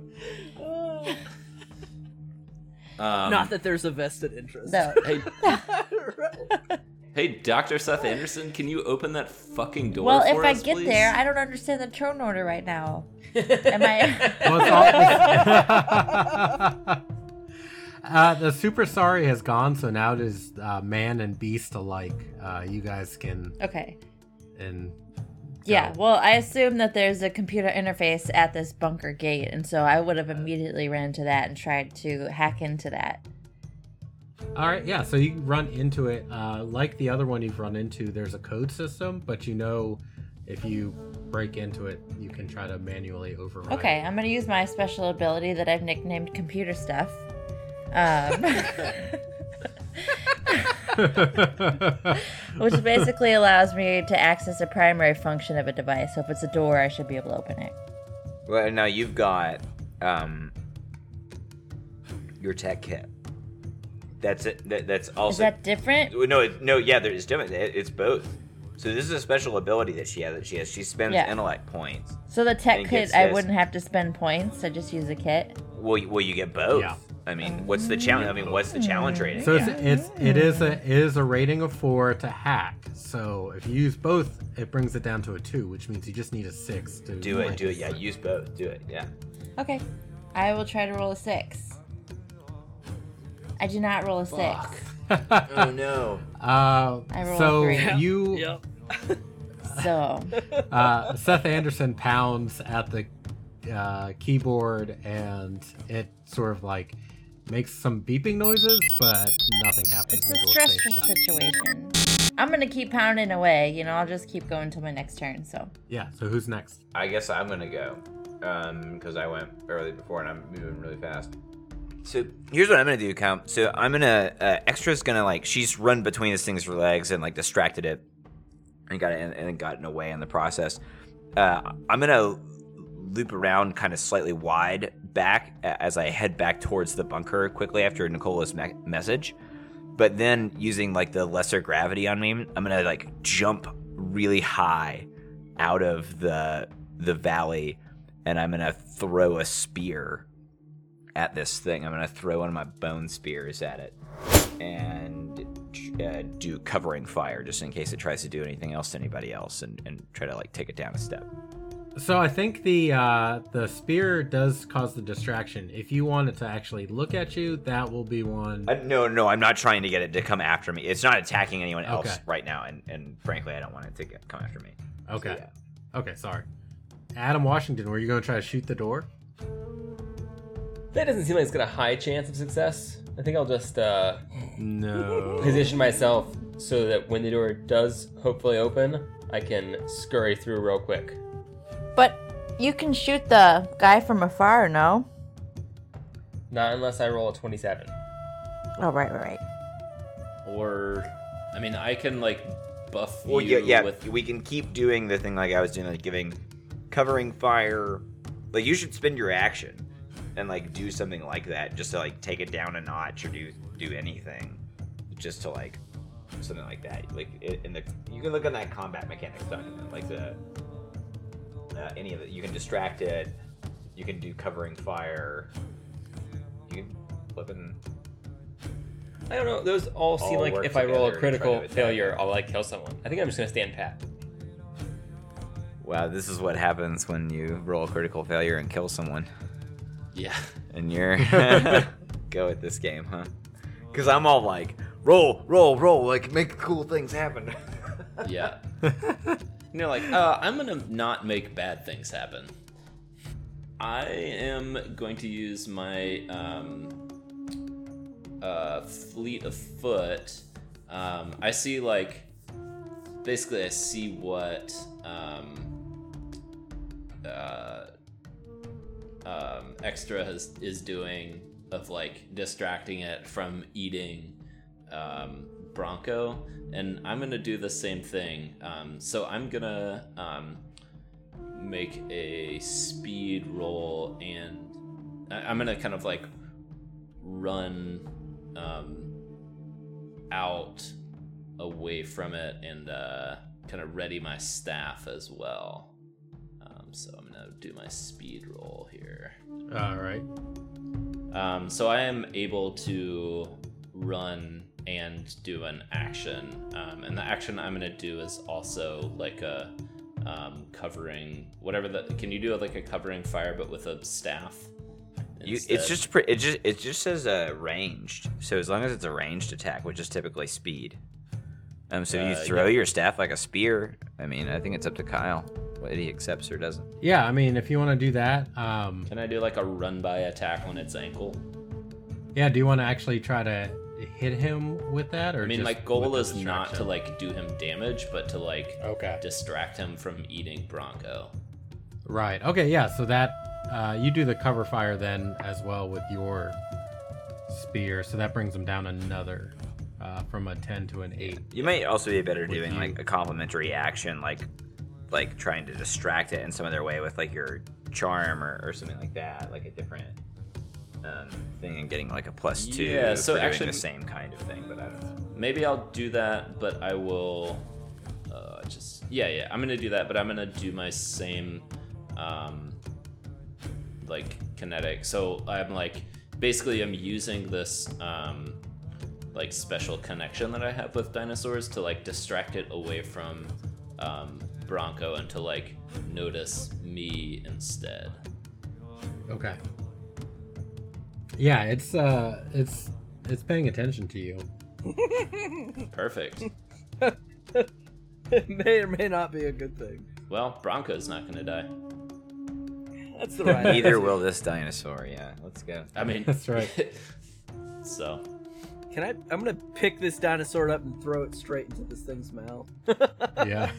Um, Not that there's a vested interest. So, *laughs* Hey, hey, Doctor Seth Anderson, can you open that fucking door well, for if I get please? there, I don't understand the turn order right now. Am I? *laughs* Well, it's all- *laughs* Uh, the super sorry has gone, so now it is uh, man and beast alike. Uh, you guys can Okay. and Yeah, well, I assume that there's a computer interface at this bunker gate, and so I would have immediately ran to that and tried to hack into that. All right, yeah. So you run into it, uh, like the other one you've run into. There's a code system, but you know, if you break into it, you can try to manually override. Okay, I'm gonna use my special ability that I've nicknamed computer stuff. Um, *laughs* which basically allows me to access a primary function of a device. So if it's a door, I should be able to open it. Well, now you've got um, your tech kit. That's it. That, that's also Is that different? no, it, no. Yeah, there, it's different. It, it's both. So this is a special ability that she has. That she has. She spends Yeah. intellect points. So the tech kit, gets I this. wouldn't have to spend points. I just use a kit. Well, you, well, you get both. Yeah. I mean, what's the challenge? I mean, what's the challenge rating? So it's, it's it is a it is a rating of four to hack. So if you use both, it brings it down to a two, which means you just need a six to do it. Do it. Yeah, use both. Do it. Yeah. Okay, I will try to roll a six. I do not roll a six. *laughs* Oh no. Uh, I so three. you Yep. So uh, *laughs* Seth Anderson pounds at the uh, keyboard and it sort of like makes some beeping noises, but nothing happens. it's and a the door stays stressful situation. I'm gonna keep pounding away. You know, I'll just keep going until my next turn. So Yeah. So who's next? I guess I'm gonna go, um, because I went early before and I'm moving really fast. So here's what I'm gonna do, Count. So I'm gonna uh, extra's gonna like she's run between this thing's legs and like distracted it, and got it and, and gotten away in the process. Uh, I'm gonna loop around kind of slightly wide back as I head back towards the bunker quickly after Nicola's me- message. But then using like the lesser gravity on me, I'm gonna like jump really high out of the the valley, and I'm gonna throw a spear at this thing. I'm gonna throw one of my bone spears at it, and uh, do covering fire just in case it tries to do anything else to anybody else, and, and try to like take it down a step. So I think the uh, the spear does cause the distraction. If you want it to actually look at you, that will be one. Uh, no, no, I'm not trying to get it to come after me. It's not attacking anyone else Okay. right now, and, and frankly, I don't want it to get, come after me. So, Okay. yeah. Okay. Sorry. Adam Washington, were you going to try to shoot the door? That doesn't seem like it's got a high chance of success. I think I'll just uh, No. position myself so that when the door does hopefully open, I can scurry through real quick. But you can shoot the guy from afar, no? Not unless I roll a 27. Oh, right, right, right. Or, I mean, I can like buff Well, you yeah, yeah. with. We can keep doing the thing like I was doing, like giving, covering fire. Like you should spend your action and like do something like that, just to like take it down a notch or do do anything, just to like something like that. Like in the you can look at that combat mechanics document, like the uh, any of it. You can distract it. You can do covering fire. You can flip and I don't know. Those all seem All like if I roll a together to try critical failure, I'll like kill someone. I think I'm just gonna stand pat. wow, this is what happens when you roll a critical failure and kill someone. Yeah. and you're *laughs* *laughs* go at this game, huh? Because I'm all like, roll, roll, roll, like make cool things happen. *laughs* Yeah. you're like, uh, I'm gonna not make bad things happen. I am going to use my um, uh, fleet of foot. Um, I see like, basically, I see what um, uh, um, extra has, is doing of like distracting it from eating um, Bronco, and I'm gonna do the same thing. Um, so I'm gonna um, make a speed roll, and I- I'm gonna kind of like run um, out away from it and uh, kind of ready my staff as well. Um, so I'm gonna do my speed roll. All right. Um, so I am able to run and do an action, um, and the action I'm gonna do is also like a um, covering whatever that. Can you do like a covering fire but with a staff? You, it's just pre- it just it just says uh, ranged. So as long as it's a ranged attack, which is typically speed. Um, so if you Uh, throw yeah. your staff like a spear, I mean, I think it's up to Kyle what he accepts or doesn't. Yeah, I mean, if you want to do that, um, Can I do like a run by attack on its ankle? yeah, do you want to actually try to hit him with that, or I mean, just my goal is not to like do him damage, but to like Okay. distract him from eating Bronco. Right. Okay. Yeah. So that uh, you do the cover fire then as well with your spear, so that brings him down another uh, from a ten to an eight. You might also be better With doing you. like a complementary action, like like trying to distract it in some other way with like your charm or, or something like that, like a different um, thing, and getting like a plus two. Yeah, so actually- the same kind of thing, but I don't know. Maybe I'll do that, but I will uh, just yeah, yeah. I'm gonna do that, but I'm gonna do my same um, like kinetic. So I'm like basically I'm using this um, like special connection that I have with dinosaurs to like distract it away from um, Bronco and to like notice me instead. Okay. Yeah, it's uh, it's it's paying attention to you. *laughs* Perfect. it may or may not be a good thing. well, Bronco's not gonna die. That's the right. *laughs* Neither will this dinosaur. Yeah, let's go. I mean, *laughs* That's right. so Can I? I'm gonna pick this dinosaur up and throw it straight into this thing's mouth. Yeah.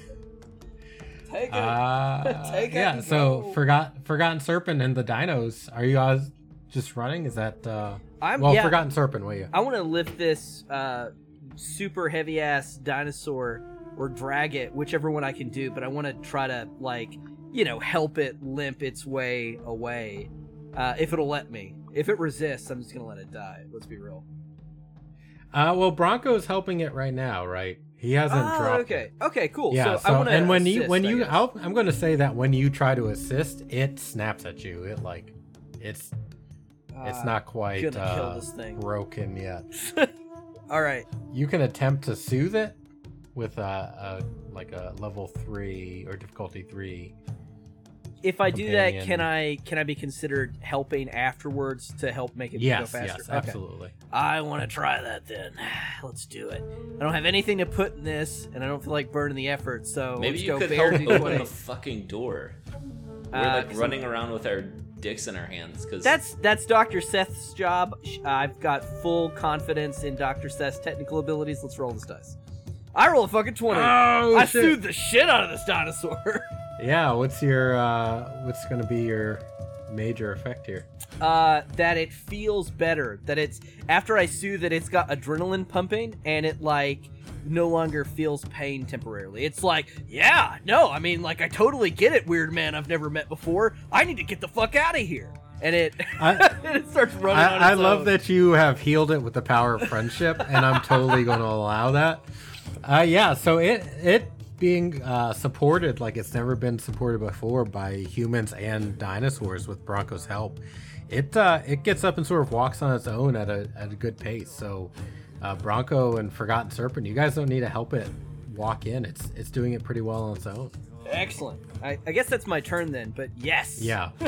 Take it. *laughs* Uh, Take it yeah. So go. forgot Forgotten Serpent and the dinos. Are you guys just running? Is that uh? I'm well, yeah. Forgotten Serpent. Will you? I want to lift this uh, super heavy ass dinosaur or drag it, whichever one I can do. But I want to try to like, you know, help it limp its way away, uh, if it'll let me. If it resists, I'm just gonna let it die. Let's be real. Uh, well, Bronco's helping it right now, right? He hasn't Ah, dropped. okay. it. Okay. Cool. Yeah. so, So, I and when you when I you. I'll, I'm going to say that when you try to assist, it snaps at you. It like it's it's Uh, not quite uh, broken yet. *laughs* All right. You can attempt to soothe it with a, a like a level three or difficulty three. If I do that, can I can I be considered helping afterwards to help make it Yes, go faster? yes, Okay. absolutely. I want to try that then. *sighs* Let's do it. I don't have anything to put in this, and I don't feel like burning the effort. So maybe let's you go could help open 20. the fucking door. We're Uh, like 'cause running around with our dicks in our hands because That's that's Doctor Seth's job. I've got full confidence in Doctor Seth's technical abilities. Let's roll this dice. I roll a fucking twenty. Oh, I shit. soothed the shit out of this dinosaur. *laughs* Yeah. What's your uh what's going to be your major effect here? uh, that it feels better. That it's after I soothe it, it's got adrenaline pumping, and it like no longer feels pain temporarily. It's like, yeah, no, I mean, like I totally get it, weird man I've never met before. I need to get the fuck out of here. And it, I- *laughs* it starts running. on I, I love own. that you have healed it with the power of friendship, and I'm totally going to allow that. Uh, yeah, so it it being uh, supported like it's never been supported before by humans and dinosaurs with Bronco's help, it uh, it gets up and sort of walks on its own at a at a good pace. So uh, Bronco and Forgotten Serpent, you guys don't need to help it walk in. It's it's doing it pretty well on its own. Excellent. I, I guess that's my turn then. But yes. Yeah. *laughs*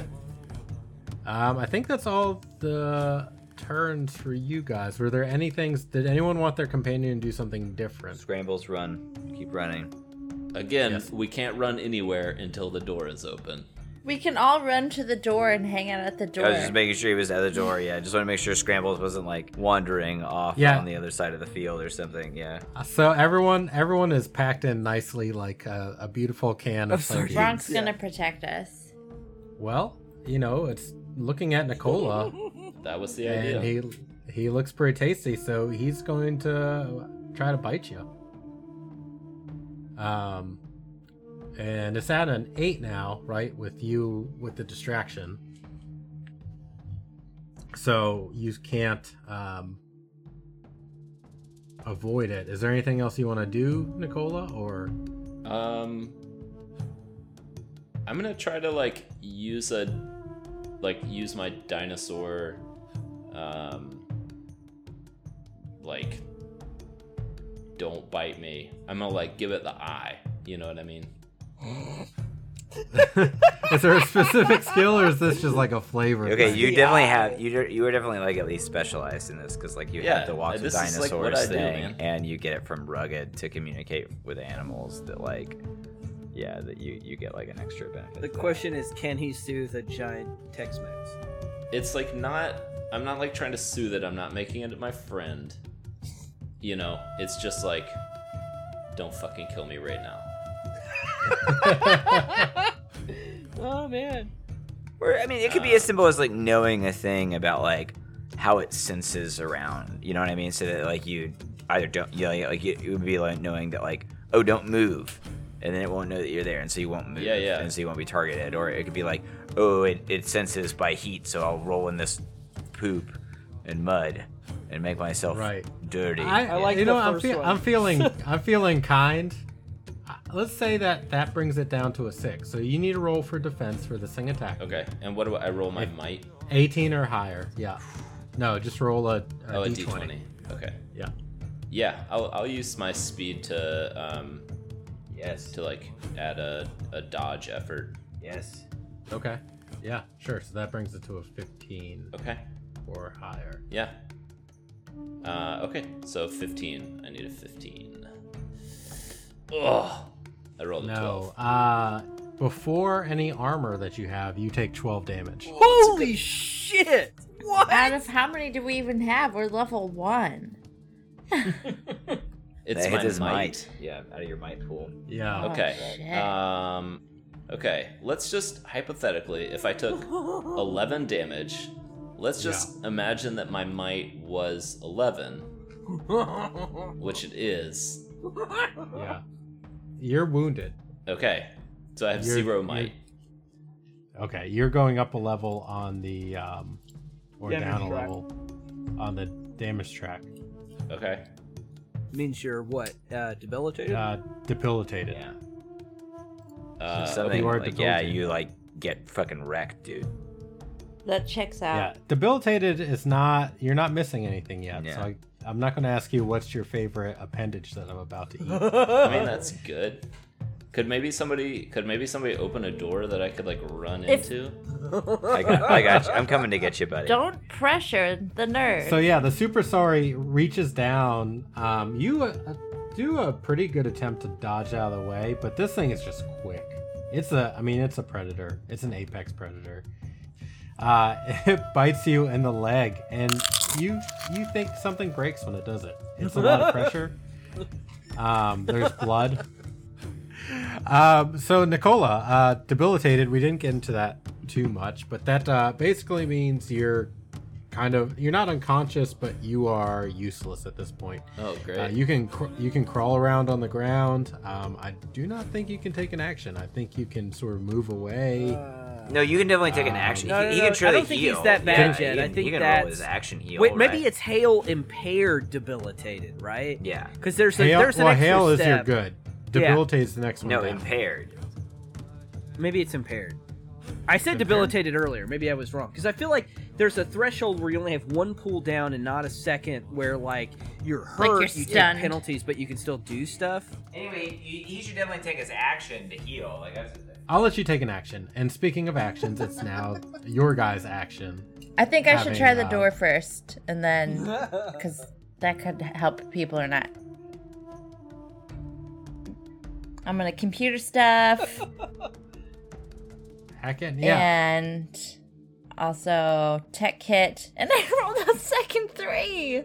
um, I think that's all the turns for you guys. Were there any things? Did anyone want their companion to do something different? Scrambles, run, keep running. Again Yes. we can't run anywhere until the door is open. We can all run to the door and hang out at the door. I was just making sure he was at the door. Yeah, just want to make sure Scrambles wasn't like wandering off Yeah. on the other side of the field or something. Yeah. Uh, So everyone, everyone is packed in nicely, like a, a beautiful can of Of sardines. sardines. Bronk's Yeah. gonna protect us. Well, you know, it's looking at Nicola, *laughs* That was the idea. and idea. he he looks pretty tasty, so he's going to try to bite you. Um, and it's at an eight now, right? With you with the distraction, so you can't um avoid it. Is there anything else you want to do, Nicola, or? Um, I'm gonna try to like use a, like use my dinosaur, um, like, don't bite me. I'm gonna like give it the eye. You know what I mean? *laughs* is there a specific skill, or is this just like a flavor? Okay, thing? you definitely eye. have you you were definitely like at least specialized in this because like you Yeah, have the walk with this is, like, what dinosaurs do, thing, and you get it from rugged to communicate with animals that like yeah that you you get like an extra benefit. The question is, can he soothe a giant Tex-Mex? It's like not. I'm not like trying to soothe it. I'm not making it my friend. You know, it's just like, don't fucking kill me right now. *laughs* Oh man. Or I mean, it could be as simple as like knowing a thing about like how it senses around. You know what I mean? So that like you either don't, you know, like it, it would be like knowing that like oh don't move, and then it won't know that you're there, and so you won't move. Yeah, yeah. And so you won't be targeted. Or it could be like oh it, it senses by heat, so I'll roll in this poop and mud and make myself Right. dirty. I, I like you the know I'm, fe- one. I'm feeling *laughs* I'm feeling kind. Uh, Let's say that that brings it down to a six. So you need to roll for defense for this thing attack. Okay, and what do I, I roll my If- might? 18 or higher. Yeah. No, just roll a, a Oh, a d20. d20. Okay. Yeah. Yeah, I'll, I'll use my speed to um yes. to like add a, a dodge effort. Yes. Okay. Yeah. Sure. So that brings it to a 15 Okay. or higher. Yeah. Uh, okay, so 15. I need a 15. Ugh. I rolled a No. 12. Uh, before any armor that you have, you take 12 damage. Holy shit! What? Out of how many do we even have? We're level one. *laughs* It's that my his might. might. Yeah, out of your might pool. Yeah. Oh, Okay. shit. Um. Okay. Let's just hypothetically, if I took *laughs* 11 damage, let's just imagine that my might was 11, *laughs* which it is. Yeah. *laughs* You're wounded. Okay. So I have You're- zero you're- might. Okay. You're going up a level on the, um, or Damage down a track. level on the damage track. Okay. Means you're what? Uh, debilitated? Uh, debilitated. Yeah. Uh, Something you are like yeah, you like get fucking wrecked, dude. That checks out. Yeah, debilitated is not. You're not missing anything yet. Yeah. So I, I'm not going to ask you what's your favorite appendage that I'm about to eat. I mean, *laughs* that's good. Could maybe somebody could maybe somebody open a door that I could like run If- into? *laughs* I got, I got you. I'm coming to get you, buddy. Don't pressure the nerd. so yeah, the super sorry reaches down. Um, you uh, do a pretty good attempt to dodge out of the way, but this thing is just quick. It's a. I mean, it's a predator. It's an apex predator. Uh, *laughs* it bites you in the leg, and you you think something breaks when it does it. It's a lot of pressure. *laughs* Um, there's blood. Um, so Nicola, uh, debilitated. We didn't get into that too much, but that uh, basically means you're kind of you're not unconscious, but you are useless at this point. Oh, great. Uh, you can cr- you can crawl around on the ground. Um, I do not think you can take an action. I think you can sort of move away. No, you can definitely take an Um, action. No, he, no, he no, can I don't think he's that bad yeah, yet. He I think he can that's- roll his action heal. Wait, maybe right? it's hale impaired debilitated, right? yeah. Because there's a, hale, there's an well, extra hale is your step. good. Debilitate is the next one. No, down. impaired. Maybe it's impaired. I said Impaired? debilitated earlier. Maybe I was wrong because I feel like there's a threshold where you only have one pull down and not a second where like you're Like hurt, you're you take stunned. penalties, but you can still do stuff. Anyway, he, he should definitely take his action to heal. Like that's. I'll let you take an action. And speaking of actions, it's now your guy's action. I think I should having, try the uh, door first, and then *laughs* because that could help people or not. I'm gonna computer stuff *laughs* Hack it. Yeah. and also tech kit, and *laughs* I rolled a second three.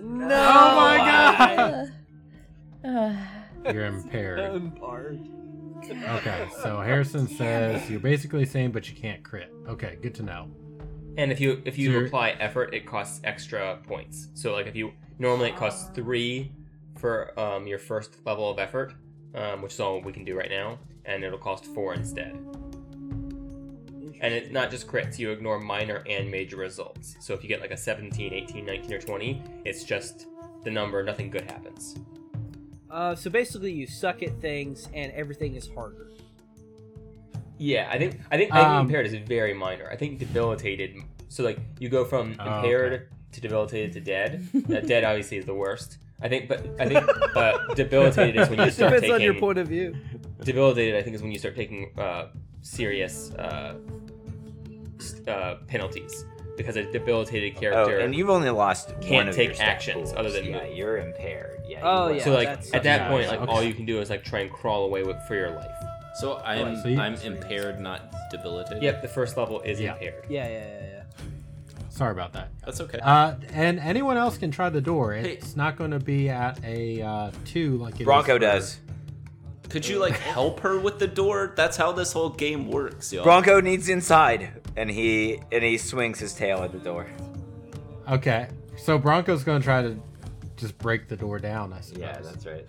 No. Oh my *laughs* god! Uh, *sighs* You're impaired. Okay, so Harrison says you're basically saying, but you can't crit. Okay, good to know. And if you if you So apply effort, it costs extra points. So like if you normally it costs three for um, your first level of effort, um, which is all we can do right now, and it'll cost four instead. And it's not just crits, you ignore minor and major results. So if you get like a 17, 18, 19, or 20, it's just the number, nothing good happens. Uh, so basically, you suck at things, and everything is harder. Yeah, I think I think I think Um, impaired is very minor. I think debilitated. So like you go from Oh, impaired okay. to debilitated to dead. *laughs* uh, dead obviously is the worst. I think, but I think but *laughs* debilitated is when you It start depends taking. on your point of view. debilitated, I think, is when you start taking uh, serious uh, uh, penalties because a debilitated character. Oh, character. and you've only lost one can't of take your actions pools. other than yeah, move. you're impaired. Yeah. Oh, yeah, so like that's- at that yeah, point, like okay. all you can do is like try and crawl away with, for your life. So I'm so I'm impaired, not debilitated. Yep, the first level is Yeah. impaired. Yeah, yeah, yeah, yeah. Sorry about that. That's okay. Uh, and anyone else can try the door. Hey. It's not going to be at a uh, two like it is Bronco for- does. Could you like help her with the door? That's how this whole game works, yo. Bronco needs inside, and he and he swings his tail at the door. Okay, so Bronco's going to try to just break the door down. I suppose. Yeah, that's right.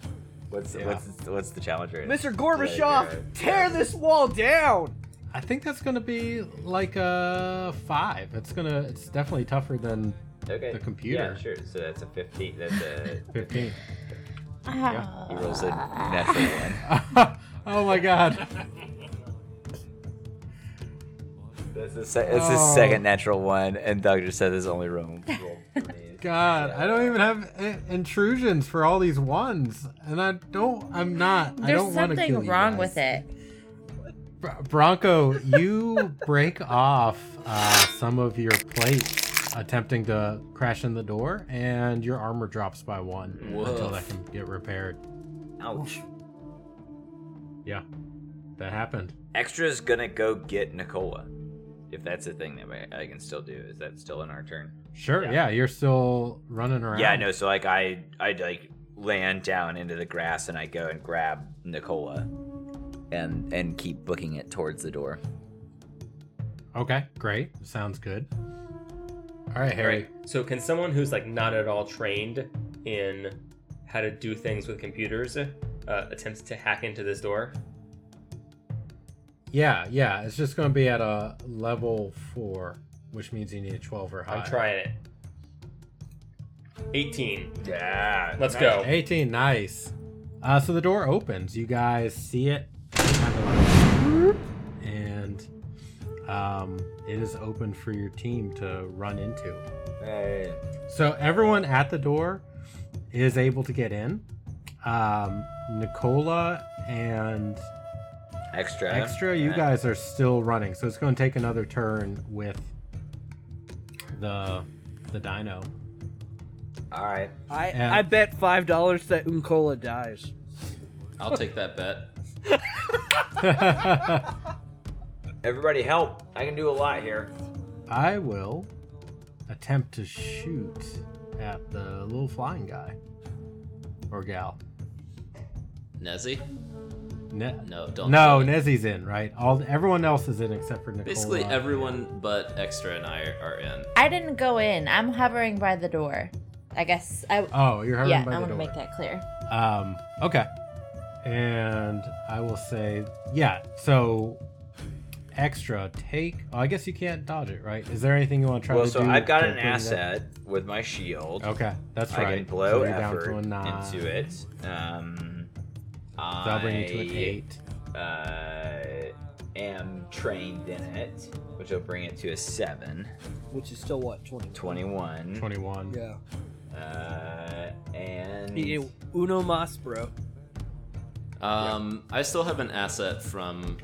What's Yeah. what's what's the challenge rate? Mr. Gorbachev, tear this wall down. I think that's going to be like a five. It's gonna. It's definitely tougher than Okay. the computer. Yeah, sure. So that's a fifteen. That's a *laughs* fifteen. Ah. he rolls a natural one. *laughs* oh my god. That's the se- it's his Oh. second natural one, and Doctor said his only room. God, I don't even have i- intrusions for all these ones, and I don't. I'm not. I There's don't want to kill something you wrong guys. with it. Br- Bronco, you break off uh, some of your plates attempting to crash in the door, and your armor drops by one until that can get repaired. Ouch. Yeah, that happened. Extra's gonna go get Nicola. If that's a thing that I, I can still do, is that still in our turn? Sure. Yeah. Yeah, you're still running around. Yeah, I know. So like I I like land down into the grass and I go and grab Nicola, and and keep booking it towards the door. Okay, great. Sounds good. All right, Harry. Right. So can someone who's like not at all trained in how to do things with computers uh, attempt to hack into this door? Yeah, yeah. It's just going to be at a level four, which means you need a 12 or higher. I'm trying it. 18. Yeah. Let's go. 18, nice. Uh, so the door opens. You guys see it, um, it is open for your team to run into. Hey. So everyone at the door is able to get in. Um, Nicola and Extra. Extra, you Yeah. guys are still running, so it's going to take another turn with the the dino. All right. I Yeah. I bet five dollars that Nicola dies. I'll take that bet. *laughs* *laughs* Everybody help! I can do a lot here. I will attempt to shoot at the little flying guy or gal. Nezzy? Ne- No, don't. no, do. Nezzy's in, right? All everyone else is in except for Nicola. Basically, everyone but Extra and I are in. I didn't go in. I'm hovering by the door. I guess I. Oh, you're hovering yeah, by I the door. Yeah, I want to make that clear. Um, okay. And I will say, yeah, so extra take. Oh, I guess you can't dodge it, right? Is there anything you want to try Well, to so do? I've got an bring that- asset with my shield. Okay, that's I right. can blow so you're down effort to a nine. into it. Um, So I'll bring you to an I, eight. Uh, am trained in it, which will bring it to a seven. Which is still what twenty. 21. 21. Yeah. Uh, and Y- y- Uno mas, bro. Um, I still have an asset from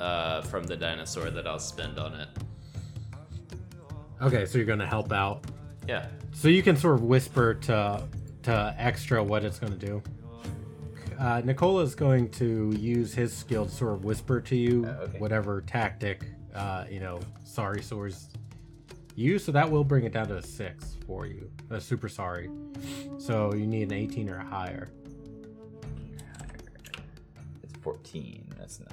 uh, from the dinosaur that I'll spend on it. Okay, so you're going to help out. Yeah. So you can sort of whisper to to extra what it's going to do. Uh, Nicola is going to use his skill to sort of whisper to you Oh, okay. whatever tactic, uh, you know, sorry swords use. So that will bring it down to a six for you. Uh, super sorry. So you need an 18 or higher. it's 14. That's not.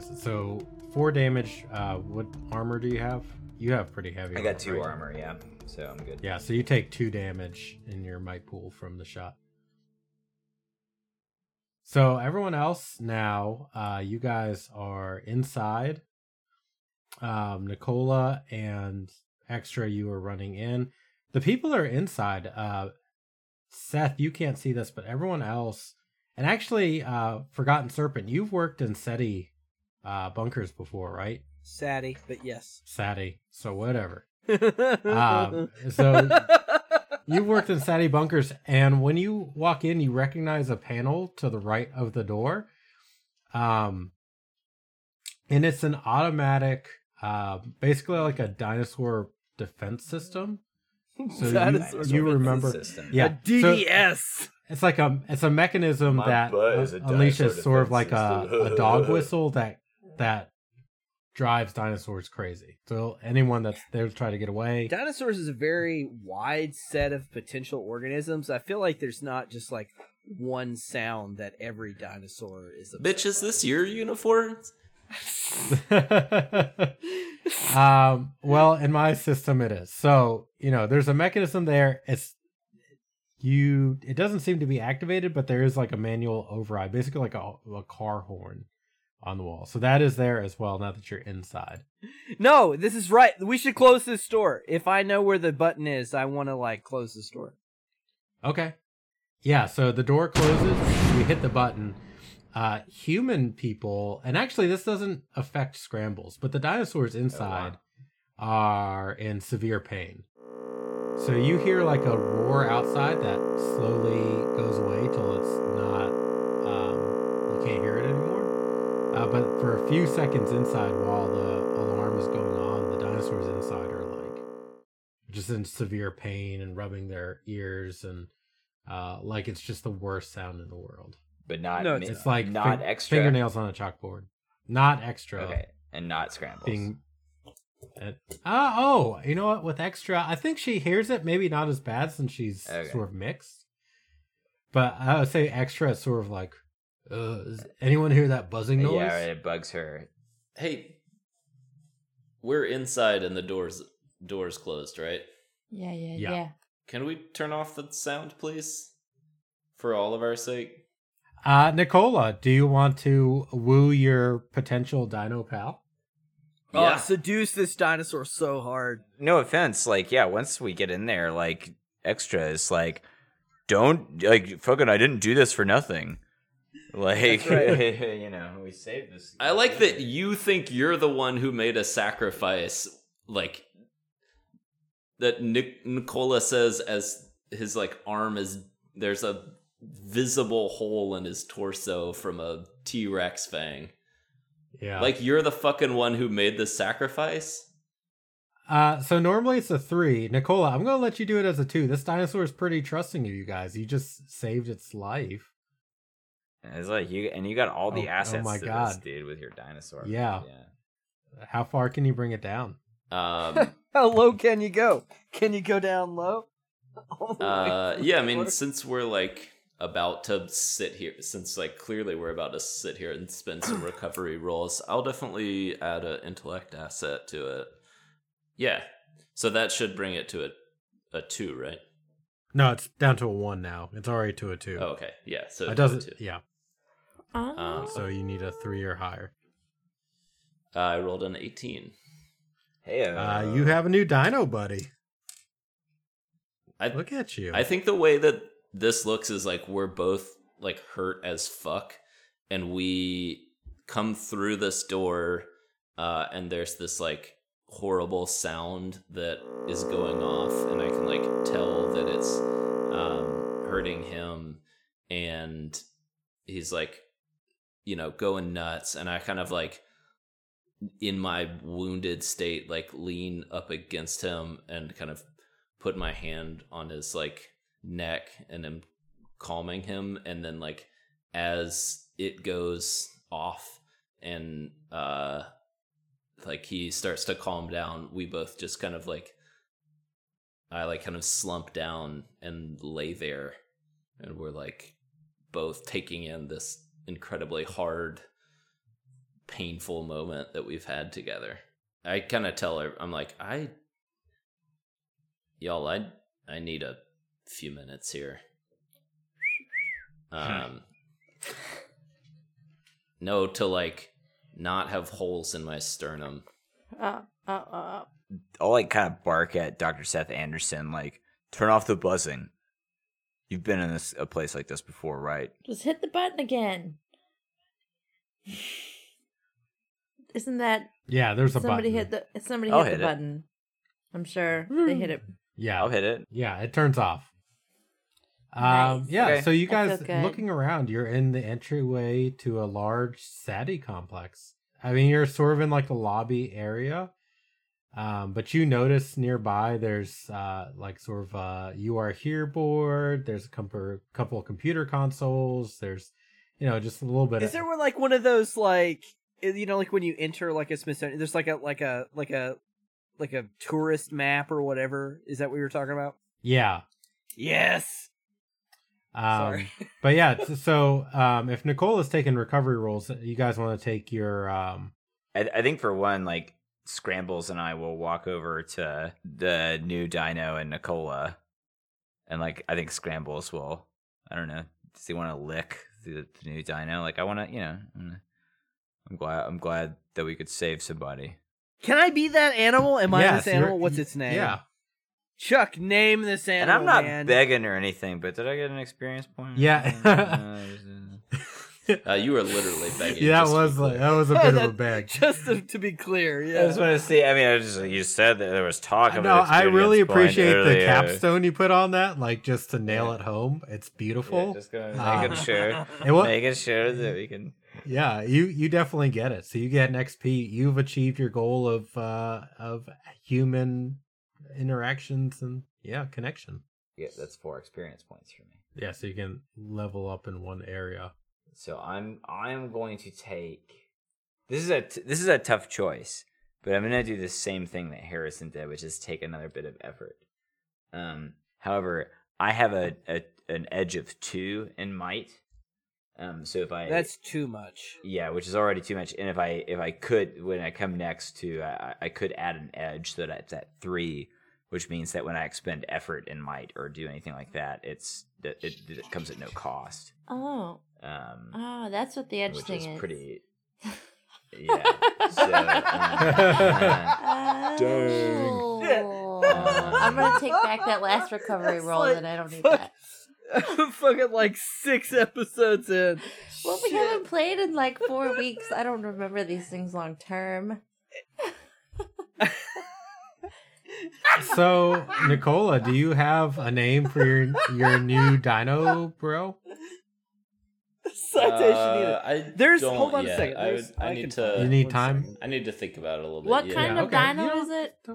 So four damage. Uh, what armor do you have? You have pretty heavy. I got two right? armor, yeah. So I'm good. Yeah, so you take two damage in your might pool from the shot. So everyone else now, uh, you guys are inside. Um, Nicola and Extra, you are running in. The people are inside. Uh, Seth, you can't see this, but everyone else, and actually, uh, Forgotten Serpent, you've worked in SETI uh, bunkers before, right? Saddy, but yes. SATI, so whatever. Um, *laughs* so You've worked in SATI bunkers, and when you walk in, you recognize a panel to the right of the door. Um, and it's an automatic, uh, basically like a dinosaur defense system. So you- Dinosaur you, defense remember, system. yeah, A DDS. it's like a it's a mechanism My that butt a unleashes sort of like a, a dog whistle that that drives dinosaurs crazy. So anyone that's there to try to get away, Dinosaurs is a very wide set of potential organisms. I feel like there's not just like one sound that every dinosaur is. upset Bitch, is this your uniform? *laughs* um, well, in my system, it is. So you know, there's a mechanism there. It's you. It doesn't seem to be activated, but there is like a manual override, basically like a, a car horn on the wall. So that is there as well. Now that you're inside. No, this is right. We should close this store. If I know where the button is, I want to like close the store. Okay. Yeah, so the door closes, we hit the button. Uh human people, and actually this doesn't affect scrambles, but the dinosaurs inside are in severe pain. So you hear like a roar outside that slowly goes away but for a few seconds inside while the alarm is going on, the dinosaurs inside are like just in severe pain and rubbing their ears and uh, like it's just the worst sound in the world. but not No, mi- It's like not fin- extra. fingernails on a chalkboard, not extra. Okay, and not scrambles. Being, uh, uh, oh, you know what? With extra, I think she hears it. Maybe not as bad since she's Okay. sort of mixed. But I would say extra is sort of like, uh, does anyone hear that buzzing noise? yeah, right, it bugs her. Hey, we're inside and the doors doors closed, right? Yeah, yeah, Yeah. yeah. Can we turn off the sound, please? For all of our sake. Uh, Nicola, do you want to woo your potential dino pal? Yeah. Oh, seduce this dinosaur so hard. No offense, like yeah, once we get in there, like extra is like, don't like fucking. I didn't do this for nothing. Like That's *laughs* you know, we saved this. I like that you think you're the one who made a sacrifice, like that. Nic- Nicola says as his like arm is there's a visible hole in his torso from a T Rex fang. Yeah. Like you're the fucking one who made the sacrifice. Uh, so normally it's a three. Nicola, I'm gonna let you do it as a two. This dinosaur is pretty trusting of you guys. You just saved its life. It's like you and you got all the Oh- oh assets my to this, dude, with your dinosaur. Yeah. yeah. How far can you bring it down? Um, *laughs* How low can you go? Can you go down low? *laughs* Way uh, yeah, I mean, since we're like about to sit here, since like clearly we're about to sit here and spend some *sighs* recovery rolls, I'll definitely add an intellect asset to it. Yeah, so that should bring it to a a two, right? No, it's down to a one now. It's already to a two. Oh, okay, yeah. So it doesn't. two. Yeah. Oh. Um, So you need a three or higher. Uh, I rolled an eighteen. Hey, Uh, you have a new dino, buddy. I Look at you. I think the way that this looks is like we're both like hurt as fuck, and we come through this door, uh, and there's this like horrible sound that is going off, and I can like tell that it's um, hurting him, and he's like, you know, going nuts, and I kind of like in my wounded state like lean up against him and kind of put my hand on his like neck and am calming him and then like as it goes off and uh like he starts to calm down we both just kind of like i like kind of slump down and lay there and we're like both taking in this incredibly hard painful moment that we've had together i kind of tell her i'm like i y'all i i need a few minutes here um no to like not have holes in my sternum Uh, uh, uh. I'll like kind of bark at Dr. Seth Anderson, like, turn off the buzzing. You've been in this a place like this before, right? Just hit the button again. Isn't that yeah, there's a somebody button. hit the somebody I'll hit, hit the it. button? I'm sure they hit it. yeah, I'll hit it. yeah, it turns off. Um, Nice. yeah, Okay. so you I feel guys good. looking around, you're in the entryway to a large SATI complex. I mean, you're sort of in like the lobby area. Um, but you notice nearby there's uh like sort of uh you are here board, there's a couple couple of computer consoles, there's you know, just a little bit Is of there like one of those like you know like when you enter like a Smithsonian? There's like a like a like a like a tourist map or whatever. Is that what you're talking about? Yeah. Yes. Um Sorry. *laughs* but yeah, so um if Nicole is taking recovery rolls, you guys want to take your um I, I think for one, like Scrambles and I will walk over to the new Dino and Nicola, and like I think Scrambles will. I don't know. Does he want to lick the, the new Dino? Like I want to, you know. I'm- I'm glad. I'm glad that we could save somebody. Can I be that animal? Am I this animal? What's its name? Yeah. Chuck, name this animal. And. I'm not man. begging or anything, but did I get an experience point? Yeah. Uh, Uh, you were literally begging. yeah, that just to be was like that was a bit of *laughs* a That- bag. Just to, to be clear, yeah. I just want to see. I mean, I just you said that there was talk of it. No, I really experience point appreciate the capstone you put on that, like just to nail Yeah. it home. It's Yeah, beautiful. just gonna Ah. making sure, Make It *laughs* making sure that we can. yeah, you you definitely get it. So you get an XP. You've achieved your goal of uh of human interactions and yeah, connection. Yeah, that's four experience points for me. Yeah, so you can level up in one area. So I'm I'm going to take. This is a t- this is a tough choice, but I'm gonna do the same thing that Harrison did, which is take another bit of effort. Um, however, I have a, a an edge of two in might. Um, so if I That's too much. yeah, which is already too much. And if I if I could when I come next to I, I could add an edge so that it's at three, which means that when I expend effort in might or do anything like that, it's that it, it comes at no cost. Oh, Um, oh, that's what the edge which thing is is. pretty. *laughs* Yeah. So, *laughs* uh, Oh. I'm gonna take back that last recovery roll, like- and I don't need fuck. that. *laughs* Fucking like six episodes in. Well, we haven't played in like four weeks. I don't remember these things long term. So Nicola, do you have a name for your your new dino, bro? *laughs* Citation needed. Uh, I There's hold on yet. a second. I, would, I, I need can to. find You need time? second. I need to think about it a little bit. What yeah. kind Yeah, of okay. dino You is it?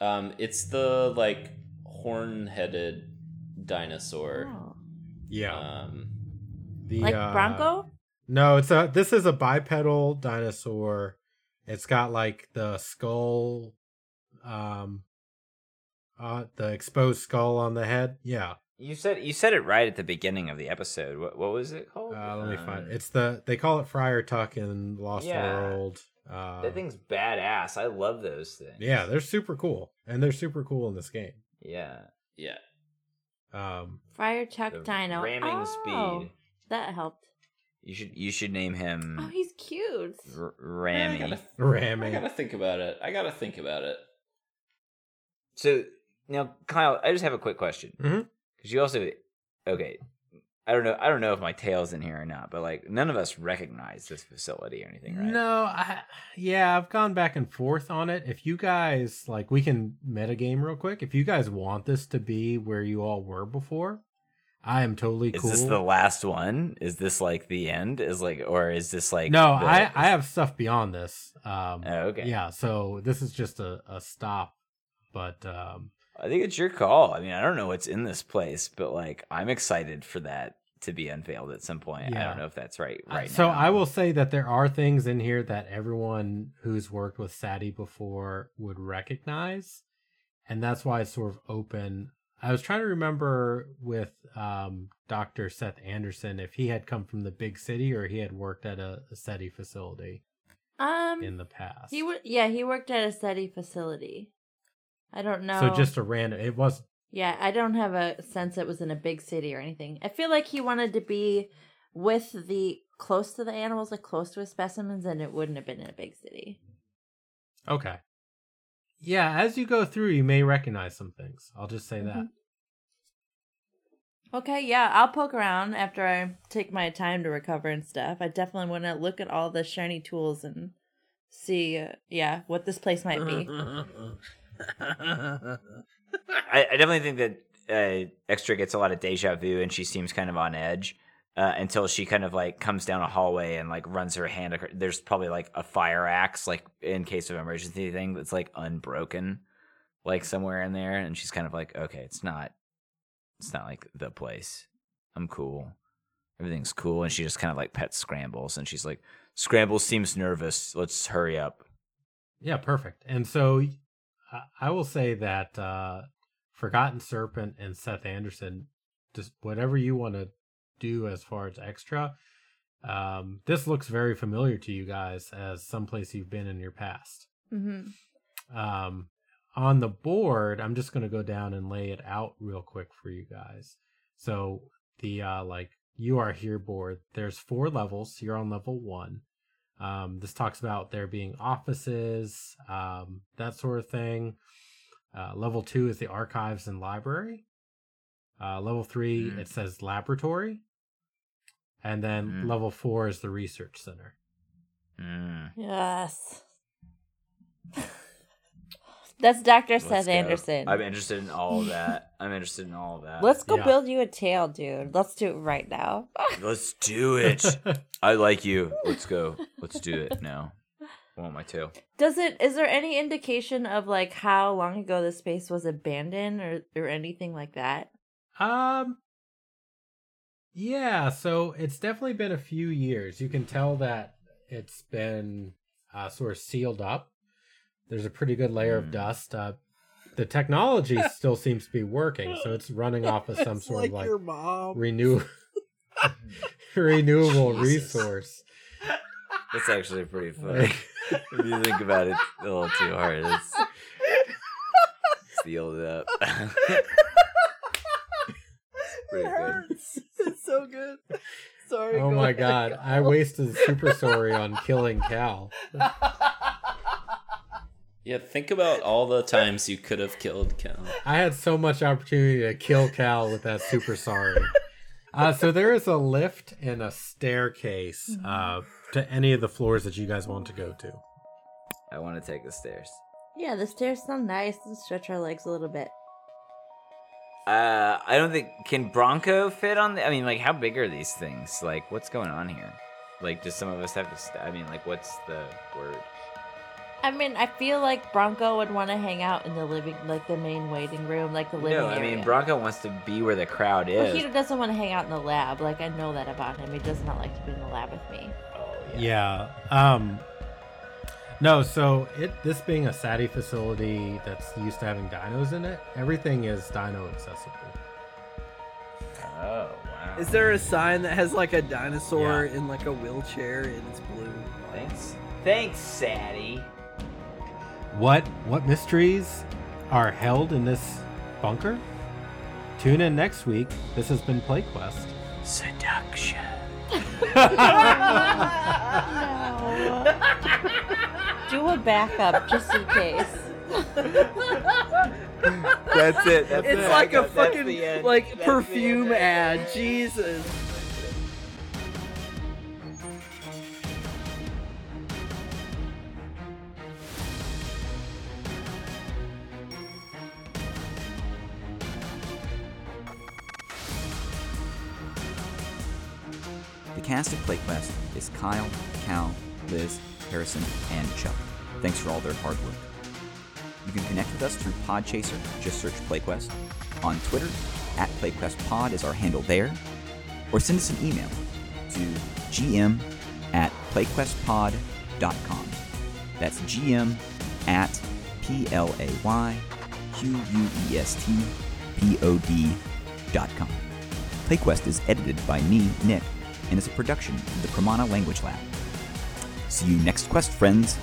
Um, it's the like horn-headed dinosaur. Oh. Yeah. Um, The, Like uh, Bronco? No, it's a this is a bipedal dinosaur. It's got like the skull um uh the exposed skull on the head. Yeah. You said you said it right at the beginning of the episode. What what was it called? Uh, let me find Um, it. It's the they call it Friar Tuck in Lost Yeah. World. Uh, That thing's badass. I love those things. yeah, they're super cool. And they're super cool in this game. Yeah. yeah. Um Friar Tuck Dino. ramming oh, speed. That helped. You should you should name him Oh, he's cute. R- I Rammy. gotta, I gotta think about it. I gotta think about it. So now, Kyle, I just have a quick question Mhm. Because you also okay. I don't know. I don't know if my tail's in here or not, but like none of us recognize this facility or anything, right? No, I, yeah, I've gone back and forth on it. If you guys like, we can metagame real quick. If you guys want this to be where you all were before, I am totally Is this the last one? Is this like the end? Is like, or is this like? no, the- I I have stuff beyond this. Um, Oh, okay. Yeah, so this is just a, a stop, but um, I think it's your call. I mean, I don't know what's in this place, but like, I'm excited for that to be unveiled at some point. I don't know if that's right. I- Right. so now. I will say that there are things in here that everyone who's worked with Sati before would recognize, and that's why it's sort of open. I was trying to remember with um, Dr. Seth Anderson if he had come from the big city or he had worked at a, a Sati facility Um, in the past. he would. Yeah, he worked at a Sati facility. I don't know. So just a random. It was Yeah, I don't have a sense it was in a big city or anything. I feel like he wanted to be with the close to the animals, like close to his specimens, and it wouldn't have been in a big city. okay. Yeah, as you go through, you may recognize some things. I'll just say that. Mhm. Okay, yeah, I'll poke around after I take my time to recover and stuff. I definitely want to look at all the shiny tools and see, uh, yeah, what this place might be. *laughs* *laughs* I, I definitely think that uh, Extra gets a lot of deja vu, and she seems kind of on edge. Uh, until she kind of like comes down a hallway and like runs her hand. ac- There's probably like a fire axe, like in case of emergency thing that's like unbroken, like somewhere in there. And she's kind of like, okay, it's not, it's not like the place. I'm cool. Everything's cool. And she just kind of like pets Scrambles, and she's like, Scrambles seems nervous. Let's hurry up. Yeah, perfect. And so I- I will say that uh, Forgotten Serpent and Seth Anderson, just whatever you want to do as far as extra, um, this looks very familiar to you guys as someplace you've been in your past. Mm-hmm. Um, on the board, I'm just going to go down and lay it out real quick for you guys. So the uh, like you are here board, there's four levels. You're on level one. Um, this talks about there being offices, um, that sort of thing. Uh, level two is the archives and library. Uh, level three, Mm. it says laboratory. And then Mm. level four is the research center. Mm. Yes. *laughs* That's Dr. Let's Seth go. Anderson. I'm interested in all of that. I'm interested in all of that. Let's go Yeah. build you a tail, dude. Let's do it right now. *laughs* Let's do it. *laughs* I like you. Let's go. Let's do it now. I want my tail. Does it is there any indication of like how long ago the space was abandoned or or anything like that? Um Yeah, so it's definitely been a few years. You can tell that it's been uh, sort of sealed up. There's a pretty good layer of Hmm. dust. Uh, the technology *laughs* still seems to be working, so it's running off of some It's sort like of like your mom. renew *laughs* *laughs* renewable Jesus. resource. That's actually pretty funny. if you think about it a little too hard, it's sealed up. pretty It good. hurts. It's so good. Sorry. Oh go my ahead. god, I wasted super sorry on killing Cal. Yeah, think about all the times you could have killed Cal. I had so much opportunity to kill Cal with that super sorry. Uh, so there is a lift and a staircase uh, to any of the floors that you guys want to go to. I want to take the stairs. Yeah, the stairs sound nice. Let's stretch our legs a little bit. Uh, I don't think can Bronco fit on. The, I mean, like, how big are these things? Like, what's going on here? Like, does some of us have to? St- I mean, like, what's the word? I mean, I feel like Bronco would want to hang out in the living, like the main waiting room, like the living No, I area. mean, Bronco wants to be where the crowd But is. he doesn't want to hang out in the lab. Like I know that about him. He does not like to be in the lab with me. oh Yeah. Um. No, so it this being a SATI facility that's used to having dinos in it, everything is dino accessible. Oh wow. Is there a sign that has like a dinosaur Yeah. in like a wheelchair and it's blue? Thanks. Thanks, Sadie. What what mysteries are held in this bunker? Tune in next week. This has been PlayQuest. Seduction. *laughs* Do a backup just in case. That's it. That's It's it. like a That's fucking like That's perfume ad. Jesus. Cast of PlayQuest is Kyle, Cal, Liz, Harrison, and Chuck. Thanks for all their hard work. You can connect with us through Podchaser, just search PlayQuest. On Twitter, at PlayQuestPod is our handle there. Or send us an email to gm at playquestpod.com. That's gm at p l a y q u e s t p o d dot com. PlayQuest is edited by me, Nick, and is a production of the Pramana Language Lab. See you next quest, friends!